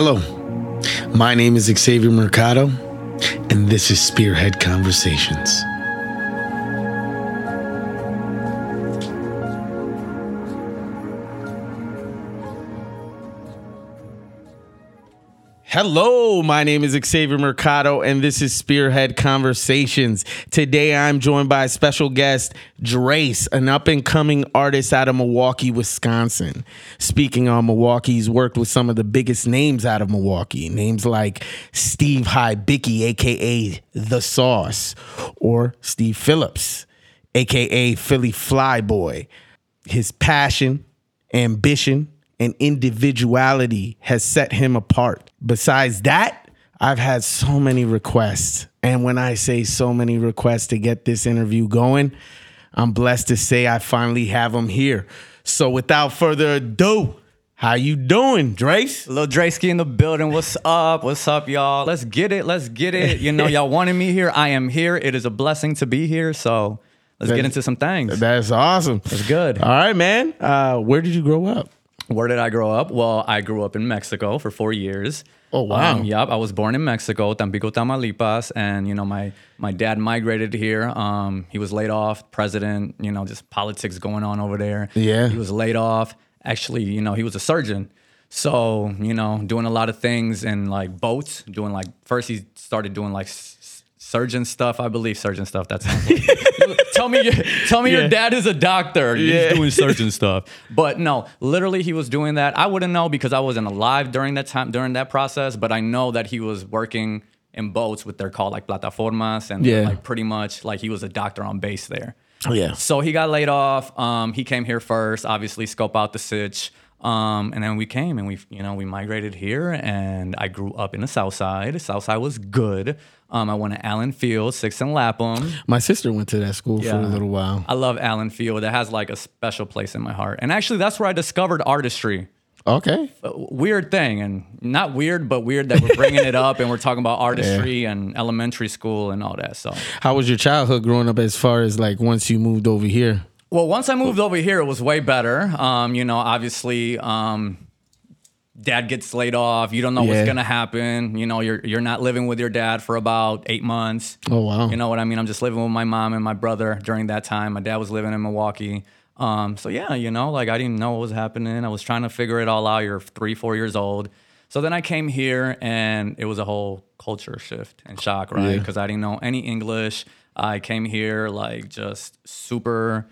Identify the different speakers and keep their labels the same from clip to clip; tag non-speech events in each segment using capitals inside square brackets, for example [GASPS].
Speaker 1: Hello, my name is Xavier Mercado, and this is Spearhead Conversations. Hello, my name is Xavier Mercado, and this is Spearhead Conversations. Today, I'm joined by a special guest, Dres, an up and coming artist out of Milwaukee, Wisconsin. Speaking on Milwaukee, he's worked with some of the biggest names out of Milwaukee, names like Steve Hibicki, aka The Sauce, or Steve Phillips, aka Philly Flyboy. His passion, ambition, and individuality has set him apart. Besides that, I've had so many requests. And when I say so many requests to get this interview going, I'm blessed to say I finally have them here. So without further ado, how you doing, Dres?
Speaker 2: Lil Drakeski in the building. What's up? What's up, y'all? Let's get it. Let's get it. You know, y'all wanted me here. I am here. It is a blessing to be here. So let's get into some things.
Speaker 1: That's awesome.
Speaker 2: That's good.
Speaker 1: All right, man. Uh, where did you grow up?
Speaker 2: Where did I grow up? Well, I grew up in Mexico for four years.
Speaker 1: Oh, wow.
Speaker 2: Um, yep, I was born in Mexico, Tampico, Tamaulipas, and you know my my dad migrated here. Um, he was laid off, president. You know, just politics going on over there.
Speaker 1: Yeah.
Speaker 2: he was laid off. Actually, you know, he was a surgeon. So you know, doing a lot of things in like boats. Doing like first he started doing like surgeon stuff. I believe surgeon stuff. That's [LAUGHS] tell me, tell me
Speaker 1: Yeah.
Speaker 2: your dad is a doctor.
Speaker 1: Yeah.
Speaker 2: He's doing surgeon stuff. But no, literally he was doing that. I wouldn't know because I wasn't alive during that time during that process. But I know that he was working in boats with their call like plataformas and
Speaker 1: Yeah.
Speaker 2: like pretty much like he was a doctor on base there.
Speaker 1: Oh, yeah.
Speaker 2: So he got laid off. Um, he came here first, obviously scope out the sitch. Um, and then we came and we, you know, we migrated here and I grew up in the South Side. South Side was good. Um, I went to Allen Field, Sixth and Lapham.
Speaker 1: My sister went to that school for a little while.
Speaker 2: I love Allen Field. It has like a special place in my heart. And actually, that's where I discovered artistry.
Speaker 1: Okay.
Speaker 2: A weird thing, and not weird, but weird that we're bringing it up and we're talking about [LAUGHS] artistry and elementary school and all that. So,
Speaker 1: How was your childhood growing up as far as like once you moved over here?
Speaker 2: well, once I moved over here, it was way better. Um, you know, obviously, um, dad gets laid off. You don't know
Speaker 1: Yeah.
Speaker 2: what's gonna happen. You know, you're you're not living with your dad for about eight months.
Speaker 1: Oh, wow.
Speaker 2: You know what I mean? I'm just living with my mom and my brother during that time. My dad was living in Milwaukee. Um, so yeah, you know, like I didn't know what was happening. I was trying to figure it all out. You're three, four years old. So then I came here and it was a whole culture shift and shock, right?
Speaker 1: Yeah.
Speaker 2: Because I didn't know any English. I came here like just super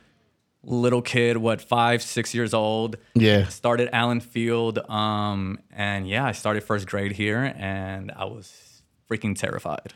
Speaker 2: little kid, what, five, six years old.
Speaker 1: Yeah.
Speaker 2: Started Allen Field. Um, and yeah, I started first grade here and I was freaking terrified.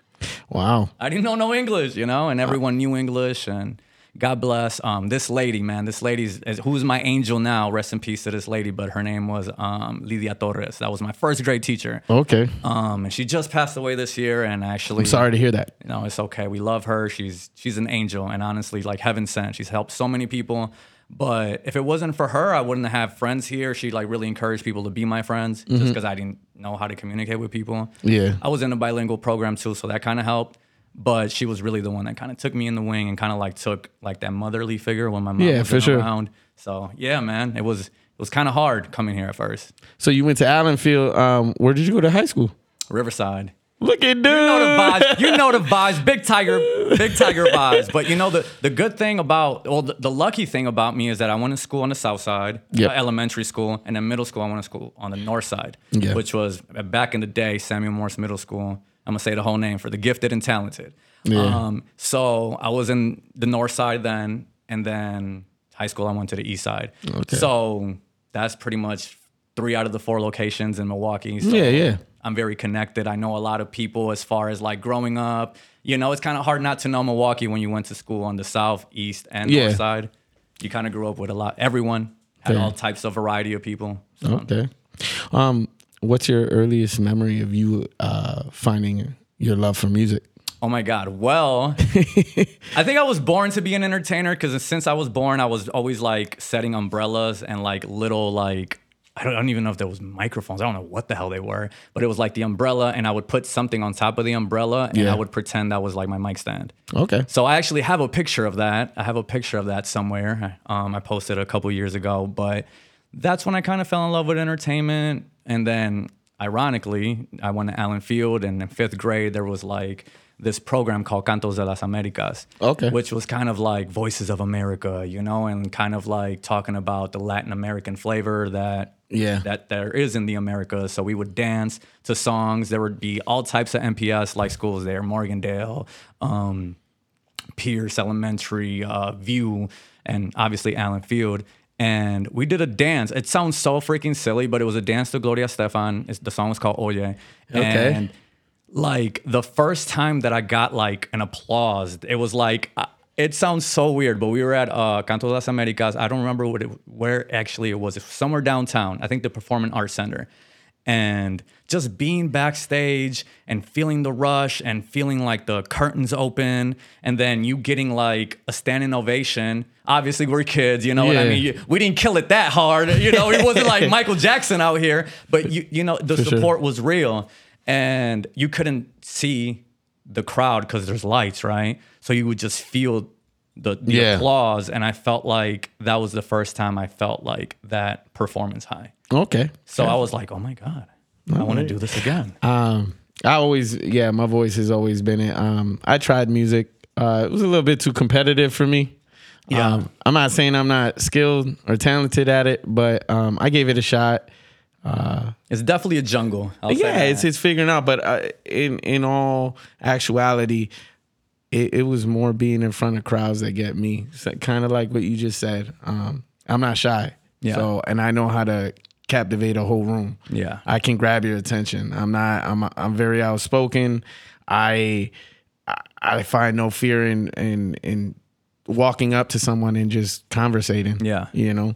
Speaker 1: Wow.
Speaker 2: I didn't know no English, you know, and everyone knew English. And God bless um, this lady, man. This lady's is- who's my angel now. Rest in peace to this lady, but her name was um, Lidia Torres. That was my first grade teacher.
Speaker 1: Okay.
Speaker 2: Um, and she just passed away this year. And actually,
Speaker 1: I'm sorry to hear that.
Speaker 2: you know, it's okay. We love her. She's she's an angel, and honestly, like heaven sent. She's helped so many people. But if it wasn't for her, I wouldn't have friends here. She like really encouraged people to be my friends, just because I didn't know how to communicate with people.
Speaker 1: Mm-hmm. Yeah.
Speaker 2: I was in a bilingual program too, so that kind of helped. But she was really the one that kind of took me in the wing and kind of like took like that motherly figure when my mom
Speaker 1: Yeah,
Speaker 2: wasn't
Speaker 1: for sure.
Speaker 2: around. So yeah, man, it was it was kind of hard coming here at first.
Speaker 1: So you went to Allenfield. Um, where did you go to high school?
Speaker 2: Riverside.
Speaker 1: Look at dude.
Speaker 2: You know the vibes. You know the [LAUGHS] vibes. Big tiger, big tiger vibes. But you know the the good thing about well, the, the lucky thing about me is that I went to school on the south side,
Speaker 1: Yep.
Speaker 2: elementary school, and then middle school I went to school on the north side,
Speaker 1: Yeah.
Speaker 2: which was uh, back in the day Samuel Morse Middle School. I'm gonna say the whole name for the gifted and talented.
Speaker 1: Yeah.
Speaker 2: Um, so I was in the north side then, and then high school I went to the east side.
Speaker 1: Okay.
Speaker 2: So that's pretty much three out of the four locations in Milwaukee. So
Speaker 1: Yeah, yeah.
Speaker 2: I'm very connected. I know a lot of people as far as like growing up. You know, it's kind of hard not to know Milwaukee when you went to school on the south, east, and
Speaker 1: Yeah.
Speaker 2: north side. You kind of grew up with a lot. Everyone had
Speaker 1: Yeah.
Speaker 2: all types of variety of people. So,
Speaker 1: Okay. Um, what's your earliest memory of you uh, finding your love for music?
Speaker 2: Oh my God. Well, [LAUGHS] I think I was born to be an entertainer because since I was born, I was always like setting umbrellas and like little like I don't, I don't even know if there was microphones. I don't know what the hell they were, but it was like the umbrella, and I would put something on top of the umbrella, and
Speaker 1: Yeah.
Speaker 2: I would pretend that was like my mic stand.
Speaker 1: Okay.
Speaker 2: So I actually have a picture of that. I have a picture of that somewhere. Um, I posted a couple years ago, but that's when I kind of fell in love with entertainment. And then ironically, I went to Allen Field, and in fifth grade there was like this program called Cantos de las Americas.
Speaker 1: Okay.
Speaker 2: Which was kind of like Voices of America, you know, and kind of like talking about the Latin American flavor that
Speaker 1: Yeah.
Speaker 2: that there is in the Americas. So we would dance to songs. There would be all types of MPS like schools there, Morgandale, um, Pierce Elementary, uh, Vieau, and obviously Allen Field. And we did a dance. It sounds so freaking silly, but it was a dance to Gloria Estefan. It's, the song was called Oye.
Speaker 1: Okay.
Speaker 2: And like the first time that I got like an applause, it was like uh, it sounds so weird, but we were at uh, Canto de las Americas. I don't remember what it, where actually it was. It was somewhere downtown. I think the Performing Arts Center, and just being backstage and feeling the rush and feeling like the curtains open, and then you getting like a standing ovation. Obviously, we're kids, you know what I mean. We didn't kill it that hard, you know. It wasn't like [LAUGHS] Michael Jackson out here, but you you know the
Speaker 1: sure.
Speaker 2: support was real and you couldn't see the crowd because there's lights right so you would just feel the, the
Speaker 1: Yeah.
Speaker 2: applause and i felt like that was the first time i felt like that performance high
Speaker 1: Okay.
Speaker 2: so i was like oh my god i want to do this again
Speaker 1: Um, I always, yeah, my voice has always been it. Um, I tried music. Uh, it was a little bit too competitive for me.
Speaker 2: Yeah.
Speaker 1: Um, I'm not saying I'm not skilled or talented at it, but um, I gave it a shot.
Speaker 2: it's definitely a jungle I'll
Speaker 1: yeah, it's it's figuring out. But uh, in in all actuality, it, it was more being in front of crowds that get me. So, kind of like what you just said. Um, I'm not shy.
Speaker 2: Yeah.
Speaker 1: So and I know how to captivate a whole room.
Speaker 2: Yeah.
Speaker 1: I can grab your attention. I'm not. I'm I'm very outspoken. I I- find no fear in in in walking up to someone and just conversating.
Speaker 2: Yeah.
Speaker 1: You know.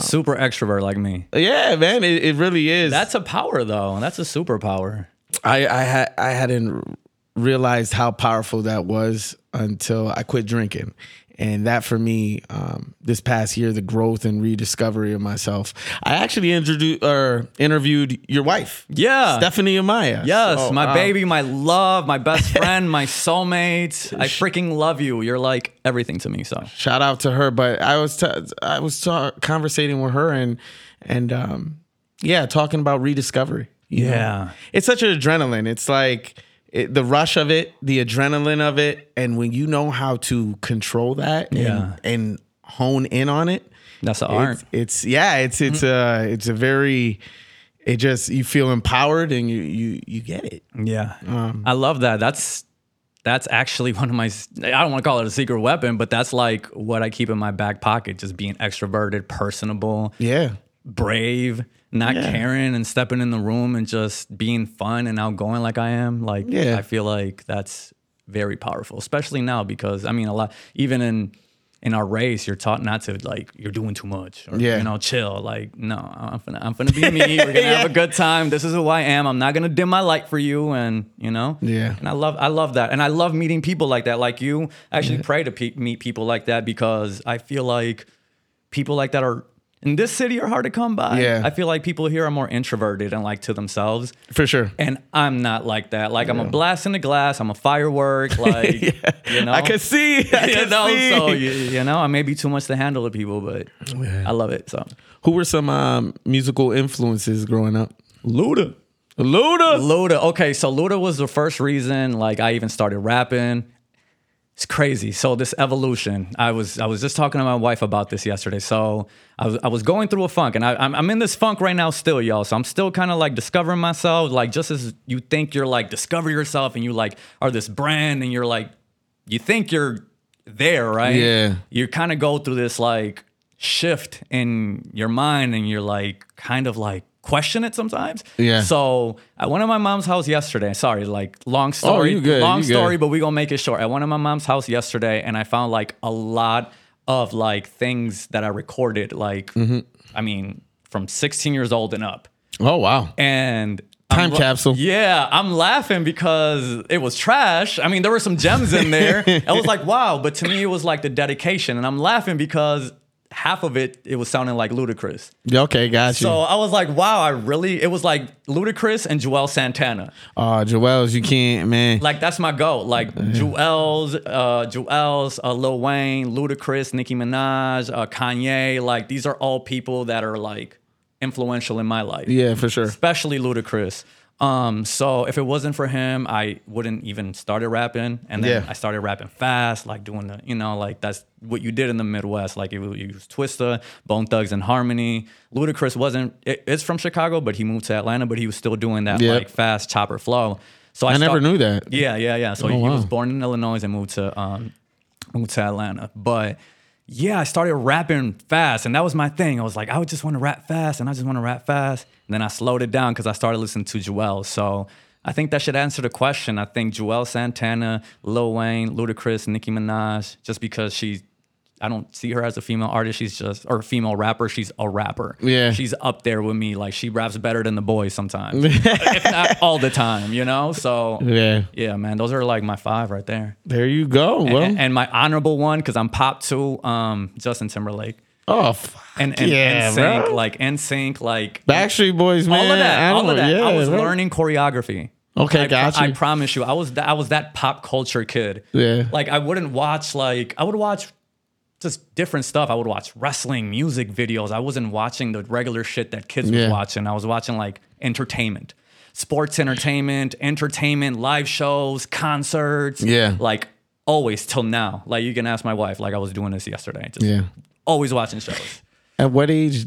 Speaker 2: super extrovert like me uh,
Speaker 1: Yeah, man. It, it really is.
Speaker 2: that's a power though that's a superpower
Speaker 1: I I had I hadn't realized how powerful that was until I quit drinking. And that for me, um, this past year, the growth and rediscovery of myself. I actually introduced or interviewed your wife,
Speaker 2: yeah
Speaker 1: Stephanie Amaya.
Speaker 2: Yes,
Speaker 1: So,
Speaker 2: my
Speaker 1: um,
Speaker 2: baby, my love, my best [LAUGHS] friend, my soulmate. I freaking love you. You're like everything to me. So
Speaker 1: Shout out to her. But I was t- I was ta- conversating with her and and um, yeah, talking about rediscovery. you know?
Speaker 2: Yeah.
Speaker 1: it's such an adrenaline. It's like it, the rush of it, the adrenaline of it, and when you know how to control that and,
Speaker 2: Yeah.
Speaker 1: and hone in on it,
Speaker 2: that's an art.
Speaker 1: it's, it's yeah, it's it's a it's a very it just you feel empowered and you you you get it.
Speaker 2: Yeah,
Speaker 1: Um,
Speaker 2: I love that. That's that's actually [LAUGHS] one of my. I don't want to call it a secret weapon, but that's like what I keep in my back pocket. Just being extroverted, personable,
Speaker 1: Yeah.
Speaker 2: brave, not
Speaker 1: Yeah.
Speaker 2: caring, and stepping in the room and just being fun and outgoing like I am. Like
Speaker 1: Yeah.
Speaker 2: I feel like that's very powerful, especially now because I mean a lot. Even in in our race, you're taught not to like you're doing too much or
Speaker 1: Yeah.
Speaker 2: you know chill. Like no, I'm gonna I'm gonna be me. We're gonna [LAUGHS] have a good time. This is who I am. I'm not gonna dim my light for you, and you know.
Speaker 1: Yeah.
Speaker 2: And I love I love that, and I love meeting people like that, like you. I actually pray to pe- meet people like that because I feel like people like that are in this city are hard to come by.
Speaker 1: Yeah.
Speaker 2: I feel like people here are more introverted and like to themselves.
Speaker 1: For sure.
Speaker 2: And I'm not like that. Like I'm a blast in the glass. I'm a firework. [LAUGHS] Like you know,
Speaker 1: I could see. I [LAUGHS]
Speaker 2: you
Speaker 1: could
Speaker 2: know.
Speaker 1: see.
Speaker 2: So you, you know, I may be too much to handle with people, but I love it. So
Speaker 1: Who were some um, musical influences growing up?
Speaker 2: Luda.
Speaker 1: Luda.
Speaker 2: Luda. Okay, so Luda was the first reason like I even started rapping. It's crazy. So this evolution. I was I was just talking to my wife about this yesterday. So I was I was going through a funk, and I, I'm I'm in this funk right now still, y'all. So I'm still kind of like discovering myself. Like just as you think you're like discover yourself, and you like are this brand, and you're like you think you're there, right?
Speaker 1: Yeah.
Speaker 2: You kind of go through this like shift in your mind, and you're like kind of like question it sometimes.
Speaker 1: Yeah.
Speaker 2: So I went to my mom's house yesterday. Sorry, like long story.
Speaker 1: Oh, you good,
Speaker 2: Long
Speaker 1: you good.
Speaker 2: story, but we gonna make it short. I went to my mom's house yesterday and I found like a lot of like things that I recorded, like
Speaker 1: Mm-hmm.
Speaker 2: I mean, from 16 years old and up.
Speaker 1: Oh wow.
Speaker 2: And
Speaker 1: Time
Speaker 2: I'm
Speaker 1: capsule.
Speaker 2: Yeah, I'm laughing because it was trash. I mean, there were some gems in there. [LAUGHS] I was like, wow, but to me it was like the dedication. And I'm laughing because half of it it was sounding like
Speaker 1: Ludacris. Okay, got you.
Speaker 2: So I was like, wow, I really, it was like Ludacris and Juelz Santana.
Speaker 1: uh, Juelz, you can't, man.
Speaker 2: Like, that's my goal. Like, Juelz, uh, Juelz, uh, Lil Wayne, Ludacris, Nicki Minaj, uh, Kanye. Like, these are all people that are like influential in my life
Speaker 1: Yeah, for sure.
Speaker 2: especially Ludacris. Um, so if it wasn't for him, I wouldn't even started rapping, and then
Speaker 1: Yeah.
Speaker 2: I started rapping fast, like doing the, you know, like that's what you did in the Midwest. Like you use Twista, Bone Thugs, and Harmony. Ludacris wasn't. It, it's from Chicago, but he moved to Atlanta, but he was still doing that
Speaker 1: Yep.
Speaker 2: like fast chopper flow. So I,
Speaker 1: I never
Speaker 2: start-
Speaker 1: knew that.
Speaker 2: yeah, yeah, yeah. So he
Speaker 1: Oh, wow.
Speaker 2: was born in Illinois and moved to um moved to Atlanta. But yeah, I started rapping fast, and that was my thing. I was like, I would just want to rap fast, and I just want to rap fast. And then I slowed it down because I started listening to Juelz. So I think that should answer the question. I think Juelz Santana, Lil Wayne, Ludacris, Nicki Minaj, just because she's I don't see her as a female artist. She's just or a female rapper. She's a rapper.
Speaker 1: Yeah.
Speaker 2: she's up there with me. Like she raps better than the boys sometimes, [LAUGHS] if not all the time. You know. So
Speaker 1: Yeah.
Speaker 2: yeah, man, those are like my five right there.
Speaker 1: There you go. Well,
Speaker 2: and, and my honorable one, because I'm pop too, um, Justin Timberlake.
Speaker 1: oh, fuck
Speaker 2: And and
Speaker 1: yeah,
Speaker 2: NSYNC,
Speaker 1: bro.
Speaker 2: like NSYNC, like
Speaker 1: Backstreet Boys, man.
Speaker 2: all of that, all of that. I was
Speaker 1: bro.
Speaker 2: learning choreography.
Speaker 1: Okay,
Speaker 2: I,
Speaker 1: got
Speaker 2: I promise you, I was that I was that pop culture kid.
Speaker 1: Yeah.
Speaker 2: Like I wouldn't watch like I would watch just different stuff. I would watch wrestling, music videos. I wasn't watching the regular shit that kids
Speaker 1: Yeah.
Speaker 2: was watching. I was watching like entertainment, sports entertainment, entertainment, live shows, concerts.
Speaker 1: Yeah.
Speaker 2: Like always till now. Like you can ask my wife. Like I was doing this yesterday. Just
Speaker 1: Yeah.
Speaker 2: always watching shows.
Speaker 1: At what age?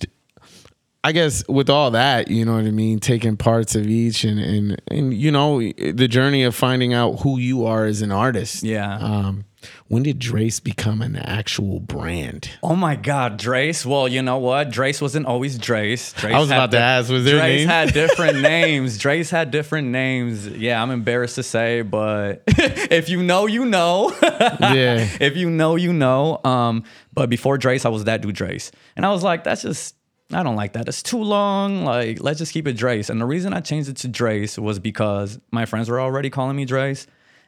Speaker 1: I guess with all that, you know what I mean, taking parts of each and and and you know the journey of finding out who you are as an artist.
Speaker 2: Yeah.
Speaker 1: Um, when did Dres become an actual brand?
Speaker 2: Oh my God, Dres. Well, you know what? Dres wasn't always Dres. Dres
Speaker 1: I was
Speaker 2: had
Speaker 1: about to ask, was there a
Speaker 2: Dres
Speaker 1: name?
Speaker 2: had different [LAUGHS] names. Dres had different names. Yeah, I'm embarrassed to say, but [LAUGHS] if you know, you know. [LAUGHS]
Speaker 1: Yeah.
Speaker 2: if you know, you know. Um, but before Dres, I was that dude Dres, and I was like, that's just. I don't like that. It's too long. Like, let's just keep it Dres. And the reason I changed it to Dres was because my friends were already calling me Dres.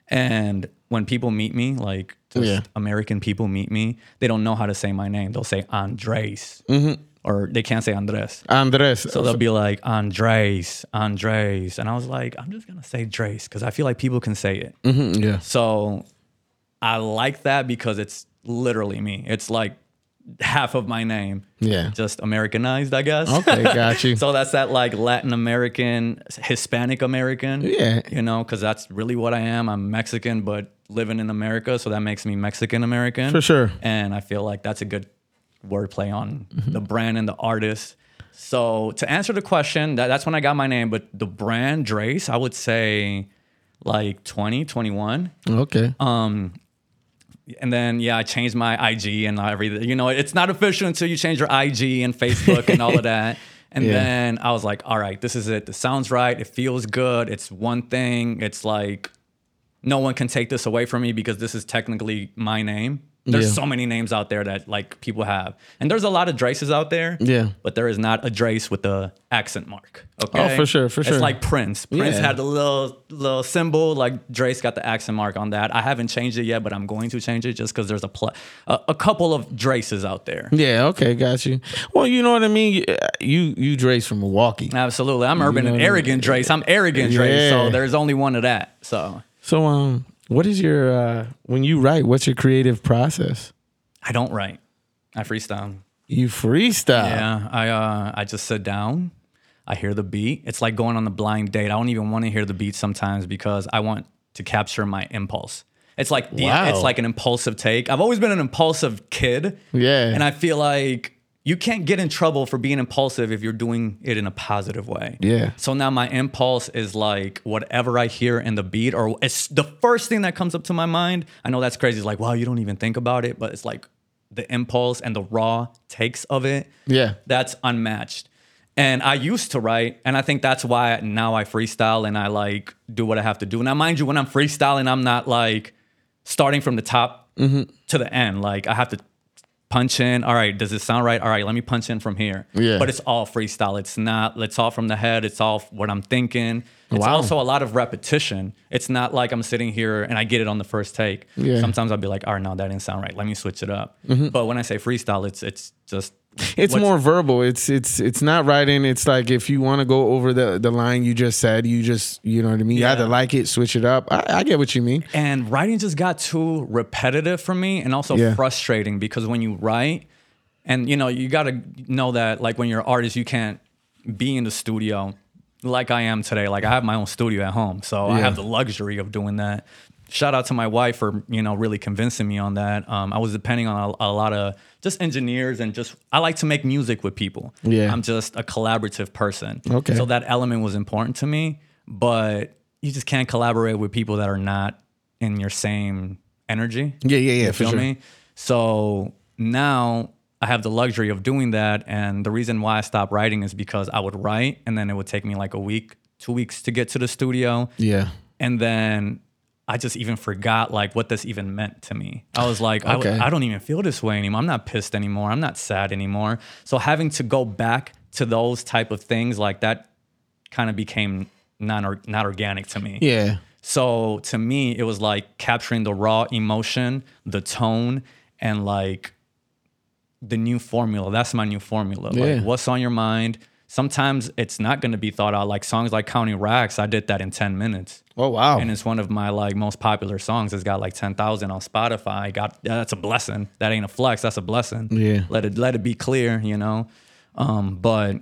Speaker 2: And when people meet me, like just
Speaker 1: Yeah.
Speaker 2: American people meet me, they don't know how to say my name. They'll say Andres,
Speaker 1: Mm-hmm.
Speaker 2: or they can't say Andres.
Speaker 1: Andres.
Speaker 2: So they'll be like Andres, Andres, and I was like, I'm just gonna say Dres because I feel like people can say it.
Speaker 1: Mhm, yeah.
Speaker 2: So I like that because it's literally me. It's like half of my name,
Speaker 1: Yeah.
Speaker 2: just Americanized, I guess.
Speaker 1: Okay, got [LAUGHS] you.
Speaker 2: so that's that like Latin American, Hispanic American.
Speaker 1: Yeah.
Speaker 2: You know, because that's really what I am. I'm Mexican, but living in America, so that makes me Mexican American
Speaker 1: For sure.
Speaker 2: and I feel like that's a good wordplay on
Speaker 1: Mm-hmm.
Speaker 2: the brand and the artist. So to answer the question, that, that's when I got my name. But the brand Dres, I would say like 20, 21.
Speaker 1: Okay.
Speaker 2: Um, and then yeah, I changed my IG and everything. You know, it's not official until you change your IG and Facebook and all of [LAUGHS] that. And
Speaker 1: Yeah.
Speaker 2: then I was like, all right, this is it. This sounds right. It feels good. It's one thing. It's like no one can take this away from me because this is technically my name. There's
Speaker 1: Yeah.
Speaker 2: so many names out there that like people have, and there's a lot of Draces out there.
Speaker 1: Yeah.
Speaker 2: but there is not a Dres with the accent mark. Okay,
Speaker 1: Oh, for sure, for sure.
Speaker 2: It's like Prince. Prince
Speaker 1: Yeah.
Speaker 2: had the little little symbol, like Dres got the accent mark on that. I haven't changed it yet, but I'm going to change it just because there's a, pl- a a couple of Draces out there.
Speaker 1: Yeah. Okay. Got you. Well, you know what I mean. Uh, you you Dres from Milwaukee.
Speaker 2: Absolutely, I'm urban
Speaker 1: know
Speaker 2: and
Speaker 1: what I mean?
Speaker 2: arrogant Dres. I'm arrogant
Speaker 1: Dres,
Speaker 2: so there's only one of that. So
Speaker 1: So um, what is your uh when you write? What's your creative process?
Speaker 2: I don't write. I freestyle.
Speaker 1: You freestyle.
Speaker 2: Yeah, I uh, I just sit down. I hear the beat. It's like going on a blind date. I don't even want to hear the beat sometimes because I want to capture my impulse. It's like the,
Speaker 1: Wow.
Speaker 2: it's like an impulsive take. I've always been an impulsive kid.
Speaker 1: Yeah.
Speaker 2: And I feel like you can't get in trouble for being impulsive if you're doing it in a positive way.
Speaker 1: Yeah.
Speaker 2: So now my impulse is like whatever I hear in the beat, or it's the first thing that comes up to my mind. I know that's crazy. It's like, wow, you don't even think about it, but it's like the impulse and the raw takes of it.
Speaker 1: Yeah.
Speaker 2: That's unmatched. And I used to write, and I think that's why now I freestyle and I like do what I have to do. Now, mind you, when I'm freestyling, I'm not like starting from the top
Speaker 1: Mm-hmm.
Speaker 2: to the end. Like I have to punch in. All right, does it sound right? All right, let me punch in from here.
Speaker 1: Yeah.
Speaker 2: But it's all freestyle. It's not. It's all from the head. It's all what I'm thinking. It's
Speaker 1: Wow.
Speaker 2: also a lot of repetition. It's not like I'm sitting here and I get it on the first take.
Speaker 1: Yeah.
Speaker 2: Sometimes I'll be like, all right, no, that didn't sound right. Let me switch it up. But when I say freestyle, it's it's just
Speaker 1: Mm-hmm. It's
Speaker 2: what's-
Speaker 1: more verbal. It's it's it's not writing. It's like if you want to go over the the line you just said, you just you know what I mean. You
Speaker 2: Yeah.
Speaker 1: either like it, switch it up. I, I get what you mean.
Speaker 2: And writing just got too repetitive for me and also
Speaker 1: Yeah.
Speaker 2: frustrating because when you write, and you know, you got to know that like when you're an artist, you can't be in the studio like I am today. Like I have my own studio at home, so I have the luxury of doing that. Shout out to my wife for you know really convincing me on that. Um, I was depending on a, a lot of just engineers and just I like to make music with people.
Speaker 1: Yeah.
Speaker 2: I'm just a collaborative person.
Speaker 1: Okay.
Speaker 2: so that element was important to me, but you just can't collaborate with people that are not in your same energy.
Speaker 1: Yeah, yeah, yeah,
Speaker 2: You
Speaker 1: for
Speaker 2: feel
Speaker 1: sure.
Speaker 2: me? So now I have the luxury of doing that. And the reason why I stopped writing is because I would write and then it would take me like a week, two weeks to get to the studio.
Speaker 1: Yeah.
Speaker 2: And then I just even forgot like what this even meant to me. I was like,
Speaker 1: Okay.
Speaker 2: I, don't even feel this way anymore. I'm not pissed anymore. I'm not sad anymore. So having to go back to those type of things like that kind of became non not organic to me.
Speaker 1: Yeah.
Speaker 2: So to me, it was like capturing the raw emotion, the tone, and like the new formula. That's my new formula.
Speaker 1: Yeah.
Speaker 2: Like what's on your mind. Sometimes it's not going to be thought out. Like songs like Counting Racks, I did that in 10 minutes.
Speaker 1: Oh wow.
Speaker 2: And it's one of my like most popular songs. It's got like 10,000 on Spotify. Got that's a blessing. That ain't a flex. That's a blessing.
Speaker 1: Yeah.
Speaker 2: Let it let it be clear, you know. Um, but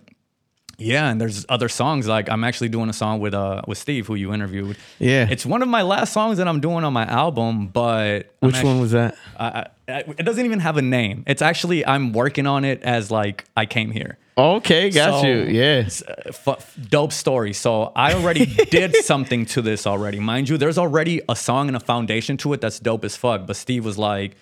Speaker 2: yeah, and there's other songs like I'm actually doing a song with uh with Steve who you interviewed.
Speaker 1: Yeah.
Speaker 2: It's one of my last songs that I'm doing on my album, but
Speaker 1: Which one was that?
Speaker 2: I, I, it doesn't even have a name. It's actually I'm working on it as like I came here.
Speaker 1: Okay, got
Speaker 2: So-
Speaker 1: you. Yeah.
Speaker 2: Uh, f- dope story. So I already did [LAUGHS] something to this already. Mind you, there's already a song and a foundation to it that's dope as fuck. But Steve was like,